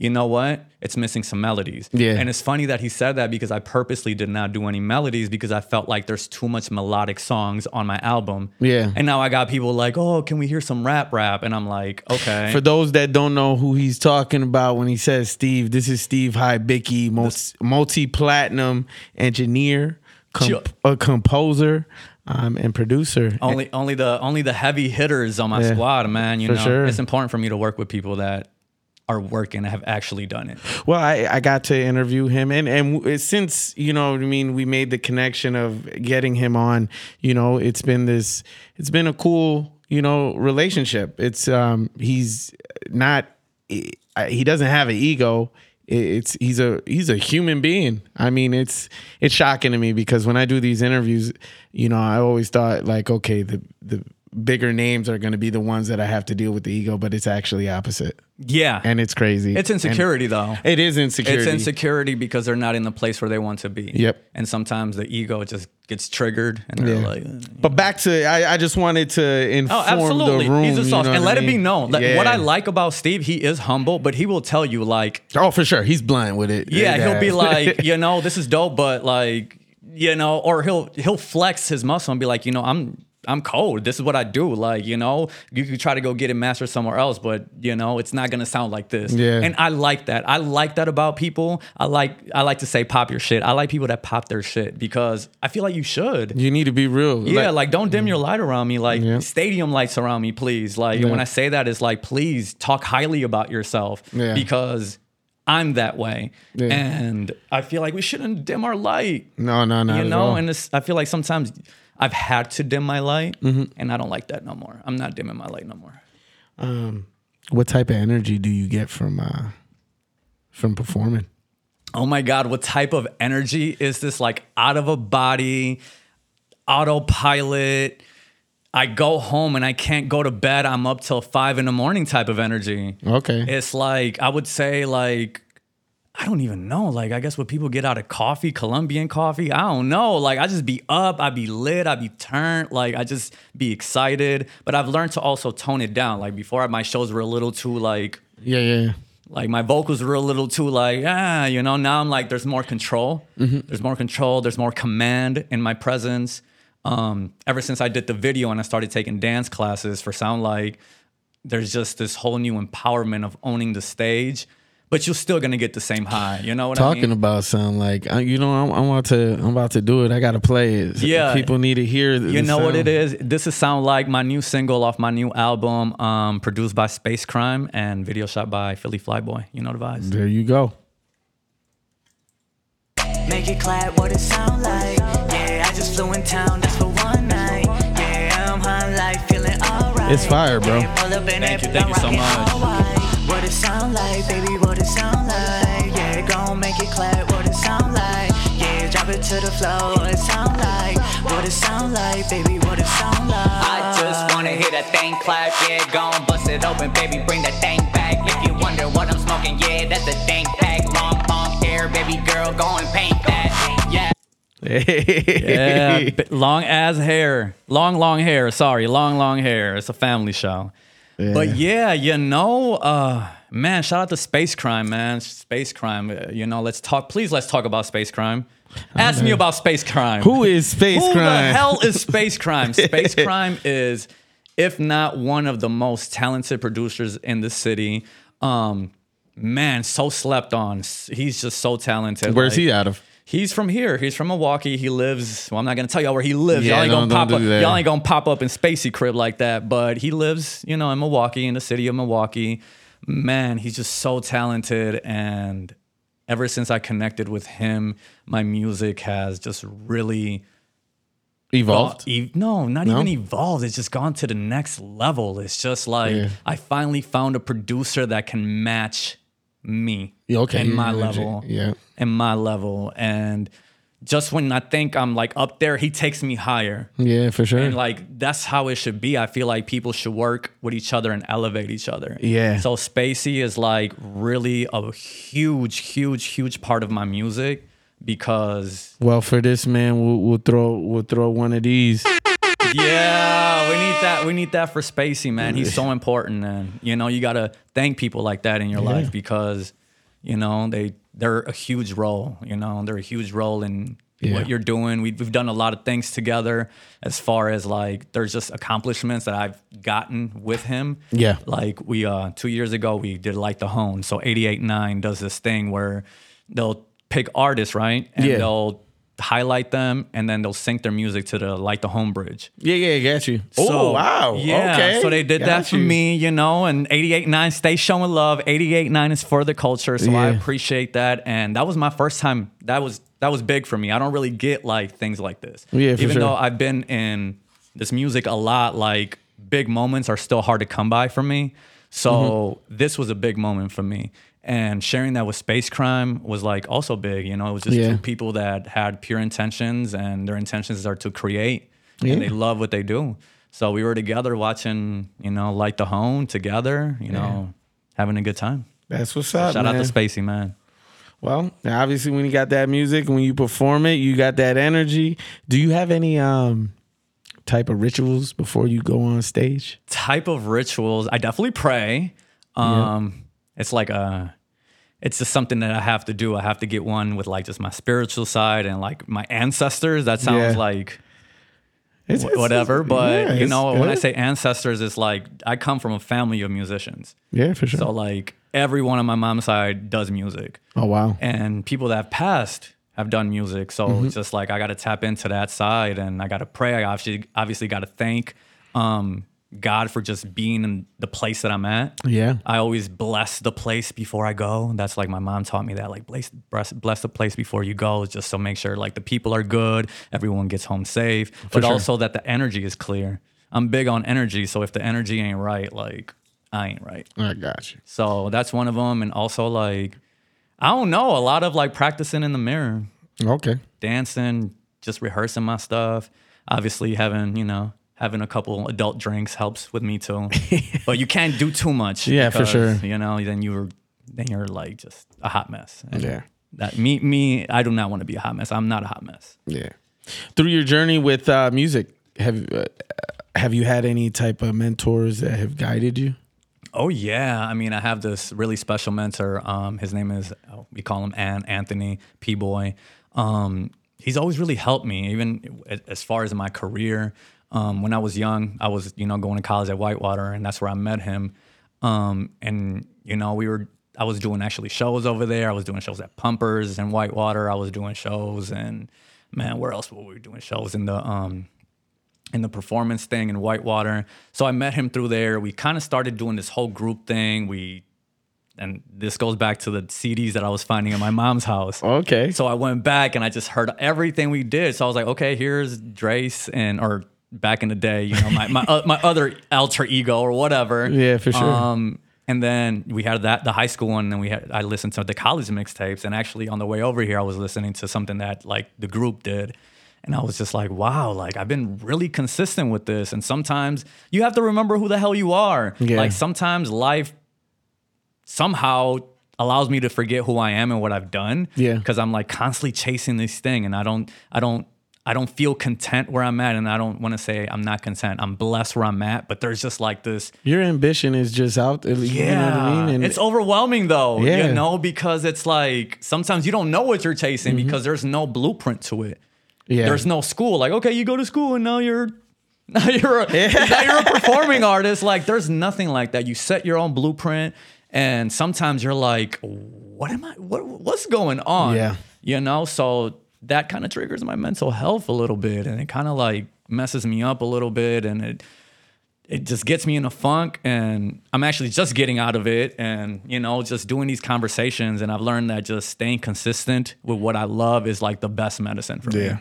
Speaker 2: you know what? It's missing some melodies.
Speaker 1: Yeah.
Speaker 2: And it's funny that he said that because I purposely did not do any melodies because I felt like there's too much melodic songs on my album.
Speaker 1: Yeah.
Speaker 2: And now I got people like, oh, can we hear some rap rap? And I'm like, okay.
Speaker 1: For those that don't know who he's talking about when he says Steve, this is Steve Hibicki, multi platinum engineer, comp- a composer, um, and producer.
Speaker 2: only only the only the heavy hitters on my
Speaker 1: Yeah.
Speaker 2: squad, man. You know,
Speaker 1: sure.
Speaker 2: it's important for me to work with people that are working have actually done it.
Speaker 1: Well, I, I got to interview him, and and since you know, I mean, we made the connection of getting him on. You know, it's been this, it's been a cool, you know, relationship. It's um, he's not, he doesn't have an ego. It's he's a he's a human being. I mean, it's it's shocking to me because when I do these interviews, you know, I always thought like, okay, the the bigger names are going to be the ones that I have to deal with the ego, but it's actually opposite,
Speaker 2: Yeah.
Speaker 1: and it's crazy.
Speaker 2: it's insecurity though.
Speaker 1: It is insecurity.
Speaker 2: It's insecurity because they're not in the place where they want to be.
Speaker 1: Yep.
Speaker 2: And sometimes the ego just gets triggered and they're
Speaker 1: Yeah.
Speaker 2: like, mm,
Speaker 1: But back to I, I just wanted to oh, inform
Speaker 2: Oh, absolutely.
Speaker 1: the room.
Speaker 2: He's a
Speaker 1: you know
Speaker 2: And let
Speaker 1: I
Speaker 2: it be known. Like,
Speaker 1: Yeah.
Speaker 2: What I like about Steve, he is humble, but he will tell you, like,
Speaker 1: Oh, for sure. He's blind with it.
Speaker 2: yeah, he'll be like, [LAUGHS] you know, this is dope, but like, you know, or he'll he'll flex his muscle and be like, you know, I'm I'm cold. This is what I do. Like, you know, you could try to go get it mastered somewhere else, but you know, it's not gonna sound like this.
Speaker 1: Yeah.
Speaker 2: And I like that. I like that about people. I like I like to say pop your shit. I like people that pop their shit because I feel like you should.
Speaker 1: you need to be real.
Speaker 2: Yeah, like, don't dim mm. your light around me. Like
Speaker 1: Yeah.
Speaker 2: stadium lights around me, please. Like
Speaker 1: Yeah.
Speaker 2: when I say that, it's like please talk highly about yourself
Speaker 1: Yeah.
Speaker 2: because I'm that way,
Speaker 1: Yeah.
Speaker 2: and I feel like we shouldn't dim our light.
Speaker 1: no, no, no.
Speaker 2: you know, and it's, I feel like sometimes I've had to dim my light,
Speaker 1: Mm-hmm.
Speaker 2: and I don't like that no more. I'm not dimming my light no more.
Speaker 1: what type of energy do you get from uh from performing?
Speaker 2: Oh my God, what type of energy is this? Like out of a body, autopilot. I go home and I can't go to bed. I'm up till five in the morning type of energy.
Speaker 1: Okay.
Speaker 2: It's like, I would say, like, I don't even know. Like, I guess what people get out of coffee, Colombian coffee, I don't know. Like, I just be up, I be lit, I be turned. Like, I just be excited. But I've learned to also tone it down. Like, before my shows were a little too, like,
Speaker 1: yeah, yeah.
Speaker 2: like my vocals were a little too like ah you know now i'm like there's more control there's more control there's more command in my presence um ever since i did the video and i started taking dance classes for sound like there's just this whole new empowerment of owning the stage but you're still gonna get the same high you know what
Speaker 1: Talking
Speaker 2: i mean Talking
Speaker 1: about sound like you know I'm, I'm about to I'm about to do it. I got to play it.
Speaker 2: Yeah.
Speaker 1: people need to hear. The,
Speaker 2: you
Speaker 1: the
Speaker 2: know what it is this is sound like my new single off my new album um produced by space crime and video shot by philly flyboy you know the vibes
Speaker 1: There you go.
Speaker 3: Make it clap what it sound like. Yeah, I just flew in town just for one night. Yeah, I'm high like feeling alright.
Speaker 1: It's fire, bro.
Speaker 3: Yeah, pull up in
Speaker 2: Thank you, thank you so much.
Speaker 3: All white. What it sound like, baby, what it sound like. Yeah, gon' make it clap what it sound like. Yeah, drop it to the floor, what it sound like. What it sound like, baby, what it sound like.
Speaker 4: I just wanna hit a thing clap, yeah, gon' bust it open, baby, bring that thing back. If you wonder what I'm smoking, yeah, that's a dank pack. Long, long hair, baby girl, go and paint that, yeah.
Speaker 2: Yeah, long as hair, long long hair. Sorry, long long hair. It's a family show. But yeah, you know, uh, man, shout out to Space Crime, man. Space Crime. uh, You know, let's talk. Please, let's talk about Space Crime. Ask me about Space Crime.
Speaker 1: Who is Space crime?
Speaker 2: Who
Speaker 1: Crime?
Speaker 2: the hell is Space Crime? [LAUGHS] Space Crime is, if not one of the most talented producers in the city. Um, man, so slept on. He's just so talented.
Speaker 1: Where's
Speaker 2: Like,
Speaker 1: he out of?
Speaker 2: He's from here. He's from Milwaukee. He lives. Well, I'm not gonna tell y'all where he lives.
Speaker 1: Yeah,
Speaker 2: y'all ain't
Speaker 1: don't-
Speaker 2: gonna pop up.
Speaker 1: that.
Speaker 2: Y'all ain't gonna pop up in Spacey crib like that. But he lives, you know, in Milwaukee, in the city of Milwaukee. Man, he's just so talented. And ever since I connected with him, my music has just really
Speaker 1: Evolved.
Speaker 2: E- no, not
Speaker 1: No?
Speaker 2: even evolved. It's just gone to the next level. It's just like
Speaker 1: Yeah.
Speaker 2: I finally found a producer that can match me
Speaker 1: Yeah, okay, and
Speaker 2: my level.
Speaker 1: Yeah.
Speaker 2: and my level. And just when I think I'm like up there, he takes me higher.
Speaker 1: Yeah, for sure.
Speaker 2: And like that's how it should be. I feel like people should work with each other and elevate each other.
Speaker 1: Yeah.
Speaker 2: So Spacey is like really a huge, huge, huge part of my music because
Speaker 1: well, for this man, we'll, we'll throw we'll throw one of these.
Speaker 2: Yeah, we need that. We need that for Spacey, man. He's so important, and you know, you gotta thank people like that in your life because, you know, they they're a huge role. You know, they're a huge role in
Speaker 1: Yeah.
Speaker 2: what you're doing. We've we've done a lot of things together. As far as like, there's just accomplishments that I've gotten with him.
Speaker 1: Yeah.
Speaker 2: like we uh two years ago we did like the Hoan. So 88.9 does this thing where they'll pick artists, right, and
Speaker 1: Yeah.
Speaker 2: they'll highlight them and then they'll sync their music to the like the Hoan Bridge.
Speaker 1: Yeah, yeah, got you. oh wow.
Speaker 2: Yeah.
Speaker 1: Okay.
Speaker 2: So they did
Speaker 1: Got
Speaker 2: that for
Speaker 1: you.
Speaker 2: me, you know, and 88.9 stay showing love. 88.9 is for the culture. So I appreciate that. And that was my first time. That was that was big for me. I don't really get like things like this.
Speaker 1: Yeah,
Speaker 2: Even
Speaker 1: sure.
Speaker 2: though I've been in this music a lot, like big moments are still hard to come by for me. So
Speaker 1: Mm-hmm.
Speaker 2: this was a big moment for me. And sharing that with Space Crime was like also big. You know, it was just
Speaker 1: Yeah.
Speaker 2: two people that had pure intentions and their intentions are to create
Speaker 1: Yeah.
Speaker 2: and they love what they do. So we were together watching, you know, Light the Hoan together, you know, having a good time.
Speaker 1: That's what's up.
Speaker 2: Shout out to Spacey, man.
Speaker 1: Well, obviously, when you got that music, when you perform it, you got that energy. Do you have any um type of rituals before you go on stage?
Speaker 2: Type of rituals, I definitely pray. Um, It's like a, it's just something that I have to do. I have to get one with like just my spiritual side and like my ancestors. That sounds
Speaker 1: Yeah.
Speaker 2: like
Speaker 1: It's, it's-
Speaker 2: whatever. But
Speaker 1: yeah,
Speaker 2: you know, when I say ancestors, it's like I come from a family of musicians.
Speaker 1: yeah, for sure.
Speaker 2: So like everyone on my mom's side does music.
Speaker 1: oh wow.
Speaker 2: and people that have passed have done music. So
Speaker 1: Mm-hmm.
Speaker 2: it's just like I got to tap into that side, and I got to pray. I obviously obviously got to thank um, God for just being in the place that I'm at.
Speaker 1: Yeah.
Speaker 2: I always bless the place before I go. That's like my mom taught me that. Like bless bless, bless the place before you go, just so make sure like the people are good, everyone gets home safe, but
Speaker 1: sure.
Speaker 2: also that the energy is clear. I'm big on energy, so if the energy ain't right, like I ain't right.
Speaker 1: I got you.
Speaker 2: So that's one of them. And also like, I don't know, a lot of like practicing in the mirror,
Speaker 1: Okay.
Speaker 2: dancing, just rehearsing my stuff. Obviously having, you know, having a couple adult drinks helps with me too. [LAUGHS] but you can't do too much.
Speaker 1: Yeah, for sure.
Speaker 2: You know, then you're then you're like just a hot mess. And
Speaker 1: Yeah.
Speaker 2: That me me, I do not want to be a hot mess. I'm not a hot mess.
Speaker 1: Yeah. Through your journey with uh, music, have uh, have you had any type of mentors that have guided you?
Speaker 2: Oh yeah, I mean, I have this really special mentor. Um, his name is oh, we call him An Anthony P Boy. Um, he's always really helped me, even as far as my career. Um, when I was young, I was you know going to college at Whitewater, and that's where I met him. Um, and you know, we were I was doing actually shows over there. I was doing shows at Pumpers and Whitewater. I was doing shows, and man, where else were we doing shows in the um in the performance thing in Whitewater. So I met him through there. We kind of started doing this whole group thing. We and this goes back to the CDs that I was finding in my mom's house.
Speaker 1: Okay.
Speaker 2: So I went back and I just heard everything we did. So I was like, okay, here's Dres and or back in the day, you know, my my uh, my other alter ego or whatever.
Speaker 1: Yeah, for sure.
Speaker 2: Um, and then we had that the high school one, and then we had I listened to the college mixtapes, and actually on the way over here, I was listening to something that like the group did, And I was just like, wow, like I've been really consistent with this. And sometimes you have to remember who the hell you are.
Speaker 1: Yeah.
Speaker 2: Like sometimes life somehow allows me to forget who I am and what I've done.
Speaker 1: Yeah.
Speaker 2: Because I'm like constantly chasing this thing and I don't, I don't, I don't feel content where I'm at. And I don't want to say I'm not content. I'm blessed where I'm at. But there's just like this
Speaker 1: Your ambition is just out there. You know what I mean? And
Speaker 2: it's overwhelming though,
Speaker 1: Yeah.
Speaker 2: you know, because it's like sometimes you don't know what you're chasing because there's no blueprint to it.
Speaker 1: Mm-hmm. yeah.
Speaker 2: There's no school. Like, okay, you go to school and now you're [LAUGHS] now you're a, now you're a performing artist. Like, there's nothing like that. You set your own blueprint, and sometimes you're like, what am I? What what's going on?
Speaker 1: Yeah.
Speaker 2: you know. So that kind of triggers my mental health a little bit, and it kind of like messes me up a little bit, and it it just gets me in a funk and I'm actually just getting out of it and you know just doing these conversations and I've learned that just staying consistent with what I love is like the best medicine for
Speaker 1: yeah.
Speaker 2: me.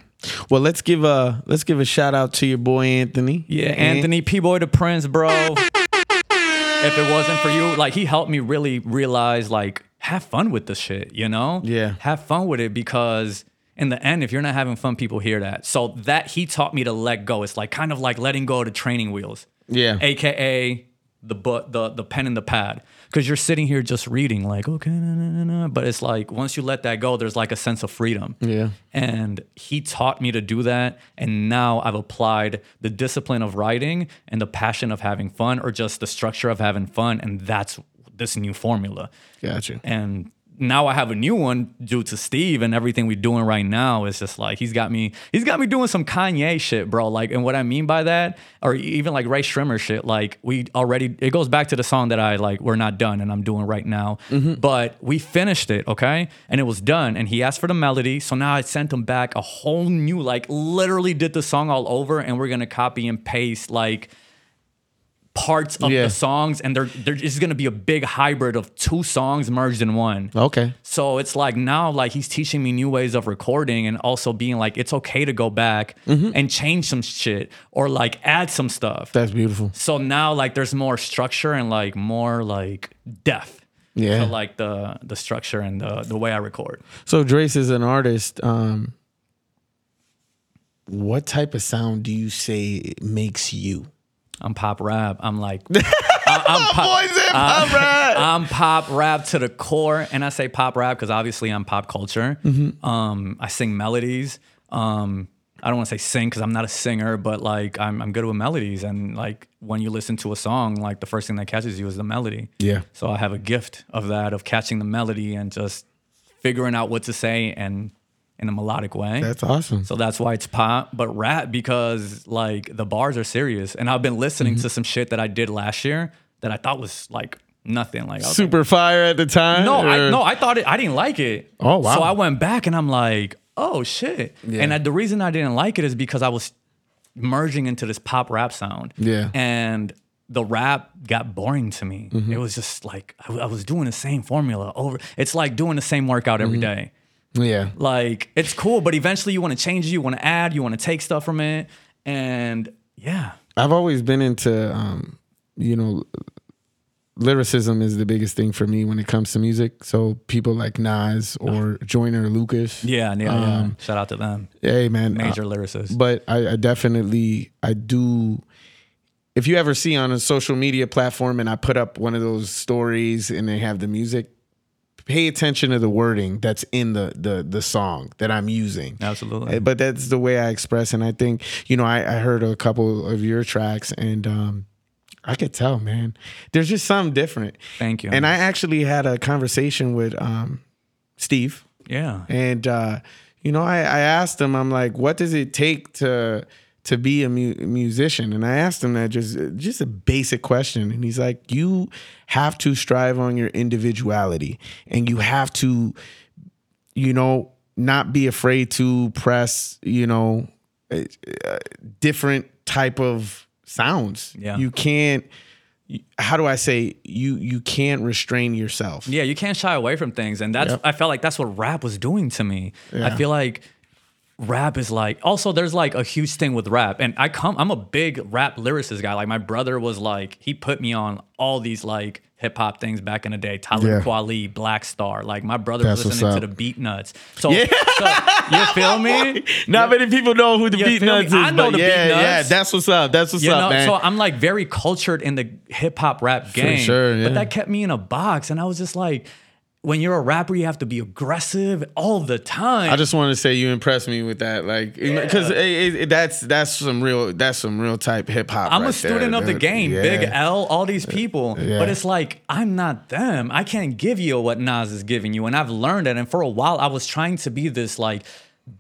Speaker 1: Well, let's give a let's give a shout out to your boy Anthony.
Speaker 2: Yeah,
Speaker 1: And-
Speaker 2: Anthony P Boy the Prince, bro. if it wasn't for you, like he helped me really realize like have fun with this shit, you know?
Speaker 1: Yeah.
Speaker 2: Have fun with it because in the end, if you're not having fun, people hear that. So that he taught me to let go. It's like kind of like letting go of the training wheels.
Speaker 1: Yeah.
Speaker 2: aka the book, the the pen and the pad, because you're sitting here just reading, like okay, na, na, na, na. but it's like once you let that go, there's like a sense of freedom.
Speaker 1: Yeah.
Speaker 2: And he taught me to do that, and now I've applied the discipline of writing and the passion of having fun, or just the structure of having fun, and that's this new formula.
Speaker 1: Gotcha.
Speaker 2: And now I have a new one due to Steve and everything we're doing right now. It's just like he's got me, he's got me doing some Kanye shit, bro. Like, and what I mean by that, or even like Rae Sremmurd shit, like we already, it goes back to the song that I like, we're not done and I'm doing right now. Mm-hmm. But we finished it, okay? And it was done. And he asked for the melody. So now I sent him back a whole new, like, literally did the song all over and we're gonna copy and paste like parts of
Speaker 1: Yeah.
Speaker 2: the songs. And there, there is gonna be a big hybrid of two songs merged in one.
Speaker 1: Okay.
Speaker 2: So it's like now, like he's teaching me new ways of recording and also being like, it's okay to go back
Speaker 1: Mm-hmm.
Speaker 2: and change some shit or like add some stuff.
Speaker 1: That's beautiful.
Speaker 2: So now, like, there's more structure and like more like depth.
Speaker 1: Yeah.
Speaker 2: To like the the structure and the the way I record.
Speaker 1: So Dres is an artist. Um, what type of sound do you say makes you?
Speaker 2: I'm pop rap. I'm like, [LAUGHS] I- I'm pop,
Speaker 1: Boys in pop rap. [LAUGHS]
Speaker 2: I'm pop rap to the core, and I say pop rap because obviously I'm pop culture.
Speaker 1: Mm-hmm.
Speaker 2: Um, I sing melodies. Um, I don't want to say sing because I'm not a singer, but like I'm, I'm good with melodies, and like when you listen to a song, like the first thing that catches you is the melody.
Speaker 1: Yeah.
Speaker 2: So I have a gift of that of catching the melody and just figuring out what to say and in a melodic way.
Speaker 1: That's awesome.
Speaker 2: So that's why it's pop, but rap because like the bars are serious. And I've been listening
Speaker 1: Mm-hmm.
Speaker 2: to some shit that I did last year that I thought was like nothing. Like
Speaker 1: Super fire at the time.
Speaker 2: like, no, I no, I thought it. I didn't like it.
Speaker 1: Oh, wow.
Speaker 2: So I went back and I'm like, oh shit.
Speaker 1: Yeah.
Speaker 2: And I, the reason I didn't like it is because I was merging into this pop rap sound.
Speaker 1: Yeah.
Speaker 2: And the rap got boring to me.
Speaker 1: Mm-hmm.
Speaker 2: It was just like I, I was doing the same formula over. It's like doing the same workout every
Speaker 1: Mm-hmm.
Speaker 2: day.
Speaker 1: Yeah.
Speaker 2: Like it's cool, but eventually you want to change it, you want to add, you want to take stuff from it, and yeah,
Speaker 1: I've always been into, um, you know, lyricism is the biggest thing for me when it comes to music. So people like Nas or Joyner Lucas.
Speaker 2: yeah, yeah, yeah.
Speaker 1: Um,
Speaker 2: Shout out to them,
Speaker 1: Hey man,
Speaker 2: major
Speaker 1: uh,
Speaker 2: lyricists.
Speaker 1: but I, I definitely I do. If you ever see on a social media platform and I put up one of those stories and they have the music, pay attention to the wording that's in the the the song that I'm using.
Speaker 2: Absolutely.
Speaker 1: Uh, But that's the way I express, and I think you know I, I heard a couple of your tracks and. um I could tell, man. There's just something different.
Speaker 2: Thank you.
Speaker 1: And I actually had a conversation with um, Steve,
Speaker 2: yeah,
Speaker 1: and uh, you know, I, I asked him, I'm like, what does it take to to be a mu- musician? And I asked him that just just a basic question, and he's like, you have to strive on your individuality, and you have to, you know, not be afraid to press, you know, different type of sounds.
Speaker 2: Yeah.
Speaker 1: you can't. How do I say you? You can't restrain yourself.
Speaker 2: yeah. You can't shy away from things, and that's
Speaker 1: Yep.
Speaker 2: I felt like that's what rap was doing to me.
Speaker 1: Yeah.
Speaker 2: I feel like rap is like also there's like a huge thing with rap and i come i'm a big rap lyricist guy like my brother was like he put me on all these like hip-hop things back in the day Talib
Speaker 1: Yeah.
Speaker 2: Kweli, black star like my brother
Speaker 1: That's
Speaker 2: was listening to the Beatnuts so, so you feel me [LAUGHS]
Speaker 1: Not many people know who the
Speaker 2: You
Speaker 1: Beat
Speaker 2: feel me?
Speaker 1: Is,
Speaker 2: I know the
Speaker 1: yeah,
Speaker 2: Beat
Speaker 1: yeah, that's what's up. That's what's
Speaker 2: you
Speaker 1: up,
Speaker 2: know,
Speaker 1: man.
Speaker 2: so I'm like very cultured in the hip hop rap game.
Speaker 1: sure, yeah.
Speaker 2: But that kept me in a box, and I was just like, when you're a rapper, you have to be aggressive all the time.
Speaker 1: I just want to say you impressed me with that, like, because that's that's some real that's some real type hip hop.
Speaker 2: I'm
Speaker 1: right
Speaker 2: a student
Speaker 1: there,
Speaker 2: of the game,
Speaker 1: Yeah.
Speaker 2: Big L, all these uh, people.
Speaker 1: Yeah.
Speaker 2: But it's like, I'm not them. I can't give you what Nas is giving you. And I've learned it. And for a while, I was trying to be this like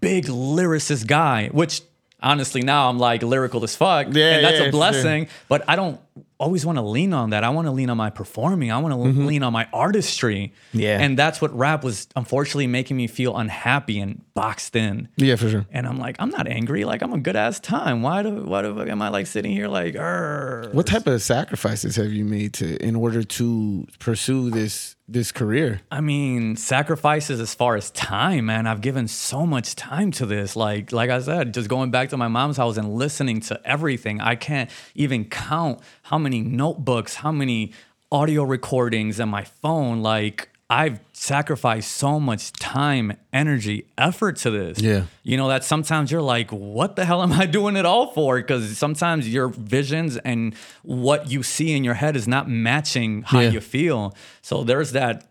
Speaker 2: big lyricist guy, which honestly now I'm like lyrical as fuck.
Speaker 1: Yeah,
Speaker 2: and that's
Speaker 1: yeah,
Speaker 2: a blessing. But I don't always want to lean on that. I want to lean on my performing. I want to lean on my artistry.
Speaker 1: Mm-hmm. Yeah.
Speaker 2: And that's what rap was unfortunately making me feel unhappy and boxed in.
Speaker 1: Yeah, for sure.
Speaker 2: And I'm like, I'm not angry. Like I'm a good ass time. Why do why the fuck am I like sitting here like, "Arr."
Speaker 1: What type of sacrifices have you made to in order to pursue this this career?
Speaker 2: I mean, sacrifices as far as time, man. I've given so much time to this. Like, like I said, just going back to my mom's house and listening to everything. I can't even count how many notebooks, how many audio recordings and my phone. Like, I've sacrificed so much time, energy, effort to this.
Speaker 1: Yeah.
Speaker 2: You know, that sometimes you're like, what the hell am I [LAUGHS] doing it all for? Because sometimes your visions and what you see in your head is not matching how
Speaker 1: Yeah.
Speaker 2: you feel. So there's that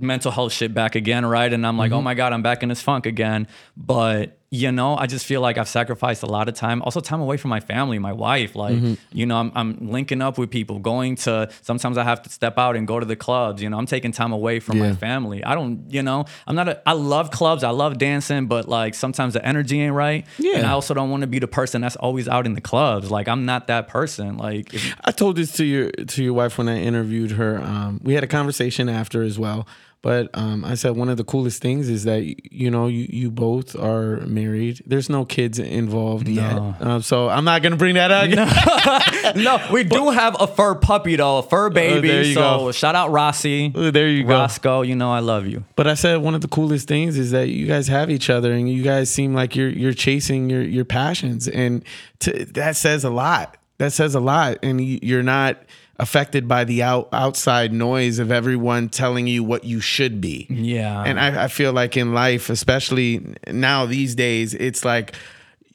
Speaker 2: mental health shit back again, right? And I'm like,
Speaker 1: Mm-hmm.
Speaker 2: oh my God, I'm back in this funk again. But you know, I just feel like I've sacrificed a lot of time, also time away from my family, my wife. Like,
Speaker 1: Mm-hmm.
Speaker 2: you know, I'm, I'm linking up with people, going to, sometimes I have to step out and go to the clubs. You know, I'm taking time away from
Speaker 1: Yeah.
Speaker 2: my family. I don't, you know, I'm not, a, I love clubs, I love dancing, but like sometimes the energy ain't right.
Speaker 1: Yeah.
Speaker 2: And I also don't want to be the person that's always out in the clubs. Like, I'm not that person. Like, if,
Speaker 1: I told this to your to your wife when I interviewed her. Um, we had a conversation after as well. But um, I said one of the coolest things is that you know you, you both are married. There's no kids involved yet, um, so I'm not gonna bring that up.
Speaker 2: no, [LAUGHS] we do have a fur puppy though, a fur baby.
Speaker 1: Oh, there you
Speaker 2: so
Speaker 1: go.
Speaker 2: shout out Rossi.
Speaker 1: Oh, there you go.
Speaker 2: Roscoe, you know I love you.
Speaker 1: But I said one of the coolest things is that you guys have each other and you guys seem like you're you're chasing your your passions and to, that says a lot. That says a lot and you're not affected by the out, outside noise of everyone telling you what you should be.
Speaker 2: Yeah.
Speaker 1: And I, I feel like in life, especially now these days, it's like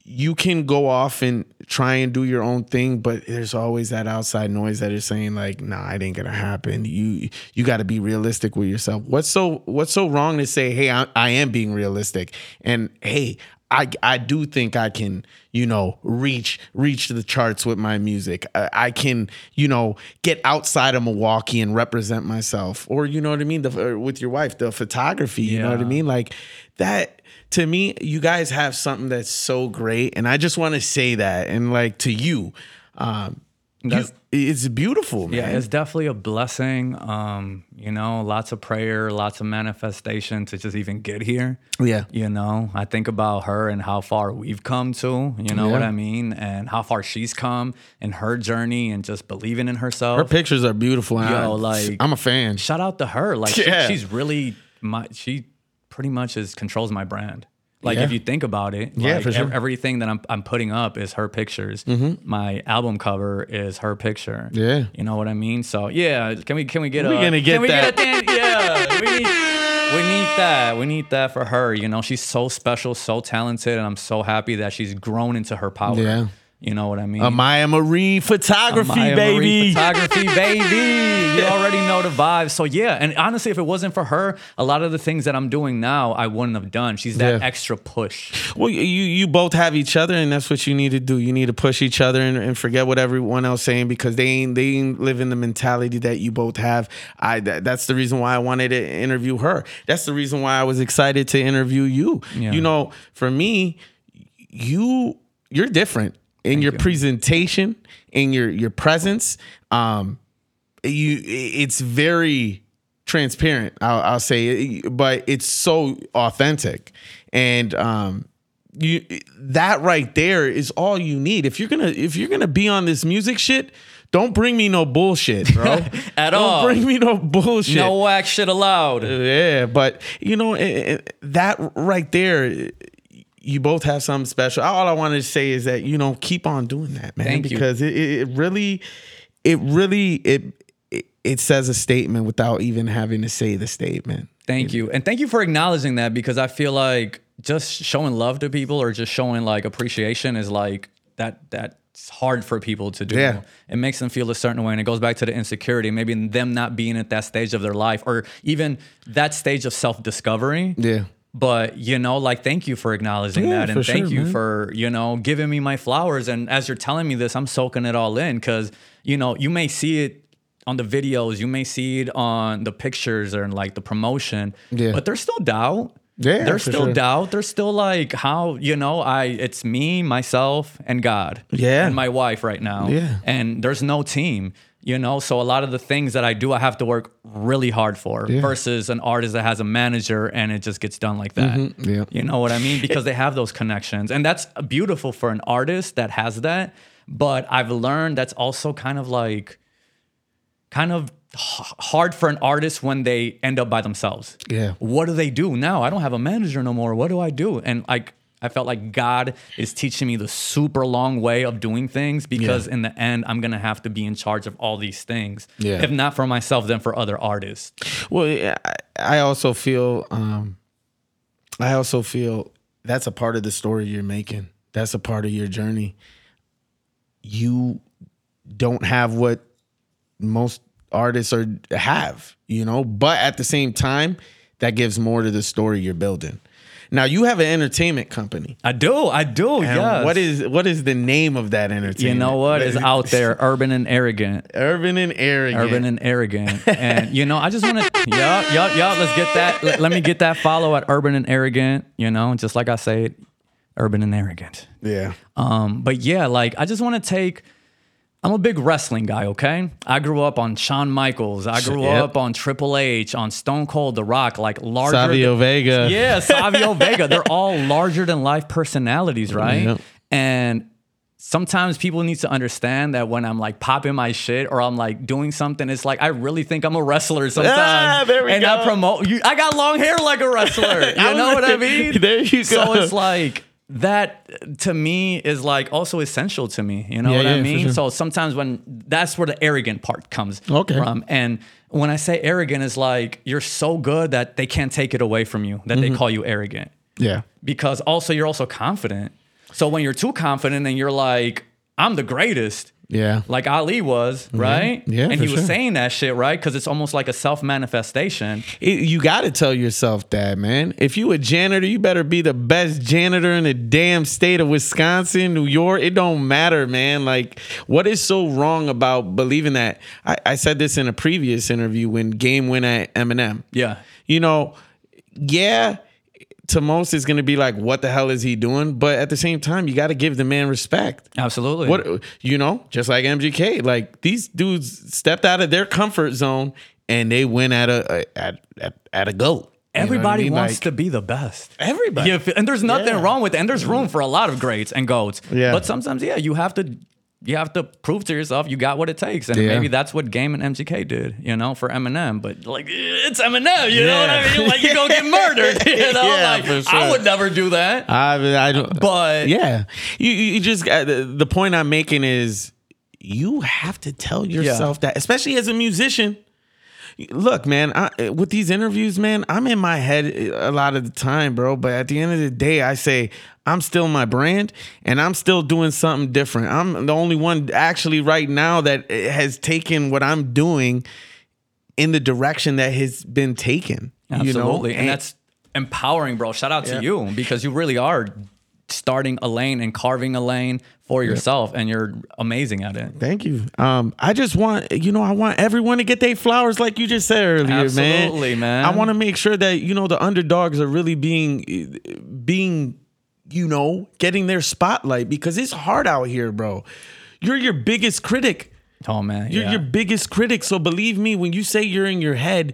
Speaker 1: you can go off and try and do your own thing, but there's always that outside noise that is saying like, "Nah, it ain't gonna happen." You you got to be realistic with yourself. What's so What's so wrong to say, "Hey, I, I am being realistic," and hey. I, I do think I can, you know, reach reach the charts with my music. I, I can, you know, get outside of Milwaukee and represent myself, or you know what I mean, the, with your wife, the photography. You know what I mean, like that to me, you guys have something that's so great, and I just want to say that, and like to you, um, you- it's beautiful, man.
Speaker 2: Yeah, it's definitely a blessing. Um, you know, lots of prayer, lots of manifestation to just even get here.
Speaker 1: Yeah.
Speaker 2: You know, I think about her and how far we've come to, you know what I mean? And how far she's come in her journey and just believing in herself.
Speaker 1: Her pictures are beautiful. and I-
Speaker 2: Yo, like-
Speaker 1: I'm a fan.
Speaker 2: shout out to her. Like she- [LAUGHS] she's really my she pretty much is controls my brand. Like
Speaker 1: Yeah.
Speaker 2: if you think about it,
Speaker 1: Yeah,
Speaker 2: like,
Speaker 1: for sure. Mm-hmm.
Speaker 2: everything that I'm I'm putting up is her pictures. My album cover is her picture.
Speaker 1: Yeah.
Speaker 2: you know what I mean. So yeah, can we can we get
Speaker 1: We
Speaker 2: a
Speaker 1: gonna get
Speaker 2: can we
Speaker 1: that.
Speaker 2: get? Yeah, we need we need that. We need that for her. You know, she's so special, so talented, and I'm so happy that she's grown into her power.
Speaker 1: Yeah.
Speaker 2: You know what I mean?
Speaker 1: Amaya Marie photography,
Speaker 2: Maya Marie
Speaker 1: baby.
Speaker 2: photography, [LAUGHS] baby. You already know the vibe. So yeah, and honestly, if it wasn't for her, a lot of the things that I'm doing now, I wouldn't have done. She's that
Speaker 1: Yeah.
Speaker 2: extra push.
Speaker 1: Well, you you both have each other, and that's what you need to do. You need to push each other and, and forget what everyone else saying because they ain't they ain't living the mentality that you both have. I that, that's the reason why I wanted to interview her. That's the reason why I was excited to interview you.
Speaker 2: Yeah.
Speaker 1: You know, for me, you you're different in your
Speaker 2: you.
Speaker 1: presentation, in your your presence. Um, you it's very transparent I'll, I'll say but it's so authentic and um you that right there is all you need if you're gonna if you're gonna be on this music shit don't bring me no bullshit bro [LAUGHS]
Speaker 2: At
Speaker 1: don't
Speaker 2: all.
Speaker 1: bring me no bullshit
Speaker 2: No whack shit allowed.
Speaker 1: yeah, but you know eh, eh, that right there, you both have something special. All I wanted to say is that you know keep on doing that, man,
Speaker 2: Thank
Speaker 1: because it, it really, it really it, it it says a statement without even having to say the statement.
Speaker 2: Thank you. And thank you for acknowledging that because I feel like just showing love to people or just showing like appreciation is like that that's hard for people to do.
Speaker 1: Yeah.
Speaker 2: It makes them feel a certain way and it goes back to the insecurity, maybe them not being at that stage of their life or even that stage of self-discovery.
Speaker 1: Yeah.
Speaker 2: But you know, like thank you for acknowledging
Speaker 1: Yeah,
Speaker 2: that and thank
Speaker 1: sure,
Speaker 2: you
Speaker 1: man.
Speaker 2: for, you know, giving me my flowers and as you're telling me this, I'm soaking it all in cuz you know, you may see it on the videos, you may see it on the pictures or in like the promotion,
Speaker 1: Yeah.
Speaker 2: but there's still doubt.
Speaker 1: Yeah,
Speaker 2: there's still
Speaker 1: sure.
Speaker 2: doubt. There's still like how you know I. It's me, myself, and God.
Speaker 1: Yeah.
Speaker 2: and my wife right now.
Speaker 1: Yeah.
Speaker 2: and there's no team. You know, so a lot of the things that I do, I have to work really hard for.
Speaker 1: Yeah.
Speaker 2: Versus an artist that has a manager and it just gets done like that.
Speaker 1: Mm-hmm. yeah.
Speaker 2: You know what I mean? Because they have those connections, and that's beautiful for an artist that has that. But I've learned that's also kind of like, kind of hard for an artist when they end up by themselves
Speaker 1: Yeah.
Speaker 2: what do they do now? I don't have a manager no more. What do I do? And like I felt like God is teaching me the super long way of doing things because in the end I'm gonna have to be in charge of all these things.
Speaker 1: Yeah.
Speaker 2: If not for myself, then for other artists.
Speaker 1: Well, yeah, I, I also feel, um, I also feel that's a part of the story you're making. That's a part of your journey. You don't have what most artists are have, you know, but at the same time, that gives more to the story you're building. Now you have an entertainment company.
Speaker 2: I do, I do, yes.
Speaker 1: what is what is the name of that entertainment?
Speaker 2: you know what is out there? [LAUGHS] Urban and arrogant.
Speaker 1: Urban and arrogant.
Speaker 2: Urban and arrogant. And you know, I just want to yup, yup, yup. Let's get that. Let, let me get that follow at urban and arrogant. You know, just like I say it, urban and arrogant.
Speaker 1: yeah.
Speaker 2: Um, but yeah, like I just want to take. I'm a big wrestling guy, okay? I grew up on Shawn Michaels. I grew
Speaker 1: Yep.
Speaker 2: up on Triple H, on Stone Cold, The Rock, like larger.
Speaker 1: Savio
Speaker 2: than-
Speaker 1: Vega. [LAUGHS]
Speaker 2: Yeah, Savio Vega. They're all larger than life personalities, right?
Speaker 1: Yep.
Speaker 2: And sometimes people need to understand that when I'm like popping my shit or I'm like doing something, it's like I really think I'm a wrestler sometimes.
Speaker 1: Ah, there we
Speaker 2: and
Speaker 1: go.
Speaker 2: I promote you. I got long hair like a wrestler. [LAUGHS] You know what I mean? [LAUGHS]
Speaker 1: there you go.
Speaker 2: So it's like that to me is like also essential to me. You know
Speaker 1: Yeah,
Speaker 2: what
Speaker 1: yeah,
Speaker 2: I mean?
Speaker 1: sure.
Speaker 2: So sometimes when that's where the arrogant part comes
Speaker 1: Okay.
Speaker 2: from. And when I say arrogant, is like you're so good that they can't take it away from you, that
Speaker 1: Mm-hmm.
Speaker 2: they call you arrogant.
Speaker 1: Yeah.
Speaker 2: Because also you're also confident. So when you're too confident and you're like, I'm the greatest,
Speaker 1: Yeah.
Speaker 2: like Ali was, right?
Speaker 1: Mm-hmm. Yeah,
Speaker 2: And he was
Speaker 1: sure.
Speaker 2: saying that shit, right? Because it's almost like a self manifestation.
Speaker 1: You got to tell yourself that, man. If you a janitor, you better be the best janitor in the damn state of Wisconsin, New York. It don't matter, man. Like, what is so wrong about believing that? I, I said this in a previous interview when Game went at Eminem.
Speaker 2: Yeah.
Speaker 1: You know, yeah, to most is gonna be like, what the hell is he doing? But at the same time, you got to give the man respect.
Speaker 2: Absolutely.
Speaker 1: What you know, just like MGK, like these dudes stepped out of their comfort zone and they went at a at at, at a goat. You know I
Speaker 2: Everybody
Speaker 1: mean?
Speaker 2: wants
Speaker 1: Like,
Speaker 2: to be the best.
Speaker 1: Everybody.
Speaker 2: Yeah, and there's nothing
Speaker 1: Yeah.
Speaker 2: wrong with it. And there's room for a lot of greats and goats.
Speaker 1: Yeah.
Speaker 2: But sometimes, yeah, you have to you have to prove to yourself you got what it takes. And
Speaker 1: Yeah.
Speaker 2: maybe that's what Game and MGK did, you know, for Eminem. But like it's Eminem, you know what I mean? Like you gonna get [LAUGHS] murdered. You know,
Speaker 1: Yeah,
Speaker 2: like
Speaker 1: sure.
Speaker 2: I would never do that.
Speaker 1: I mean, I don't.
Speaker 2: But
Speaker 1: yeah, you you just got the, the point I'm making is you have to tell yourself that, especially as a musician. Look, man, I, with these interviews, man, I'm in my head a lot of the time, bro. But at the end of the day, I say I'm still my brand and I'm still doing something different. I'm the only one actually right now that has taken what I'm doing in the direction that has been taken.
Speaker 2: Absolutely.
Speaker 1: You know?
Speaker 2: and, that's empowering, bro. Shout out
Speaker 1: Yeah.
Speaker 2: to you because you really are starting a lane and carving a lane for yourself and you're amazing at it.
Speaker 1: Thank you. Um, I just want you know I want everyone to get their flowers like you just said earlier, man.
Speaker 2: Absolutely, man.
Speaker 1: I want to make sure that you know the underdogs are really being being you know getting their spotlight because it's hard out here, bro. You're your biggest critic.
Speaker 2: Oh man.
Speaker 1: You're
Speaker 2: yeah.
Speaker 1: your biggest critic. So believe me, when you say you're in your head,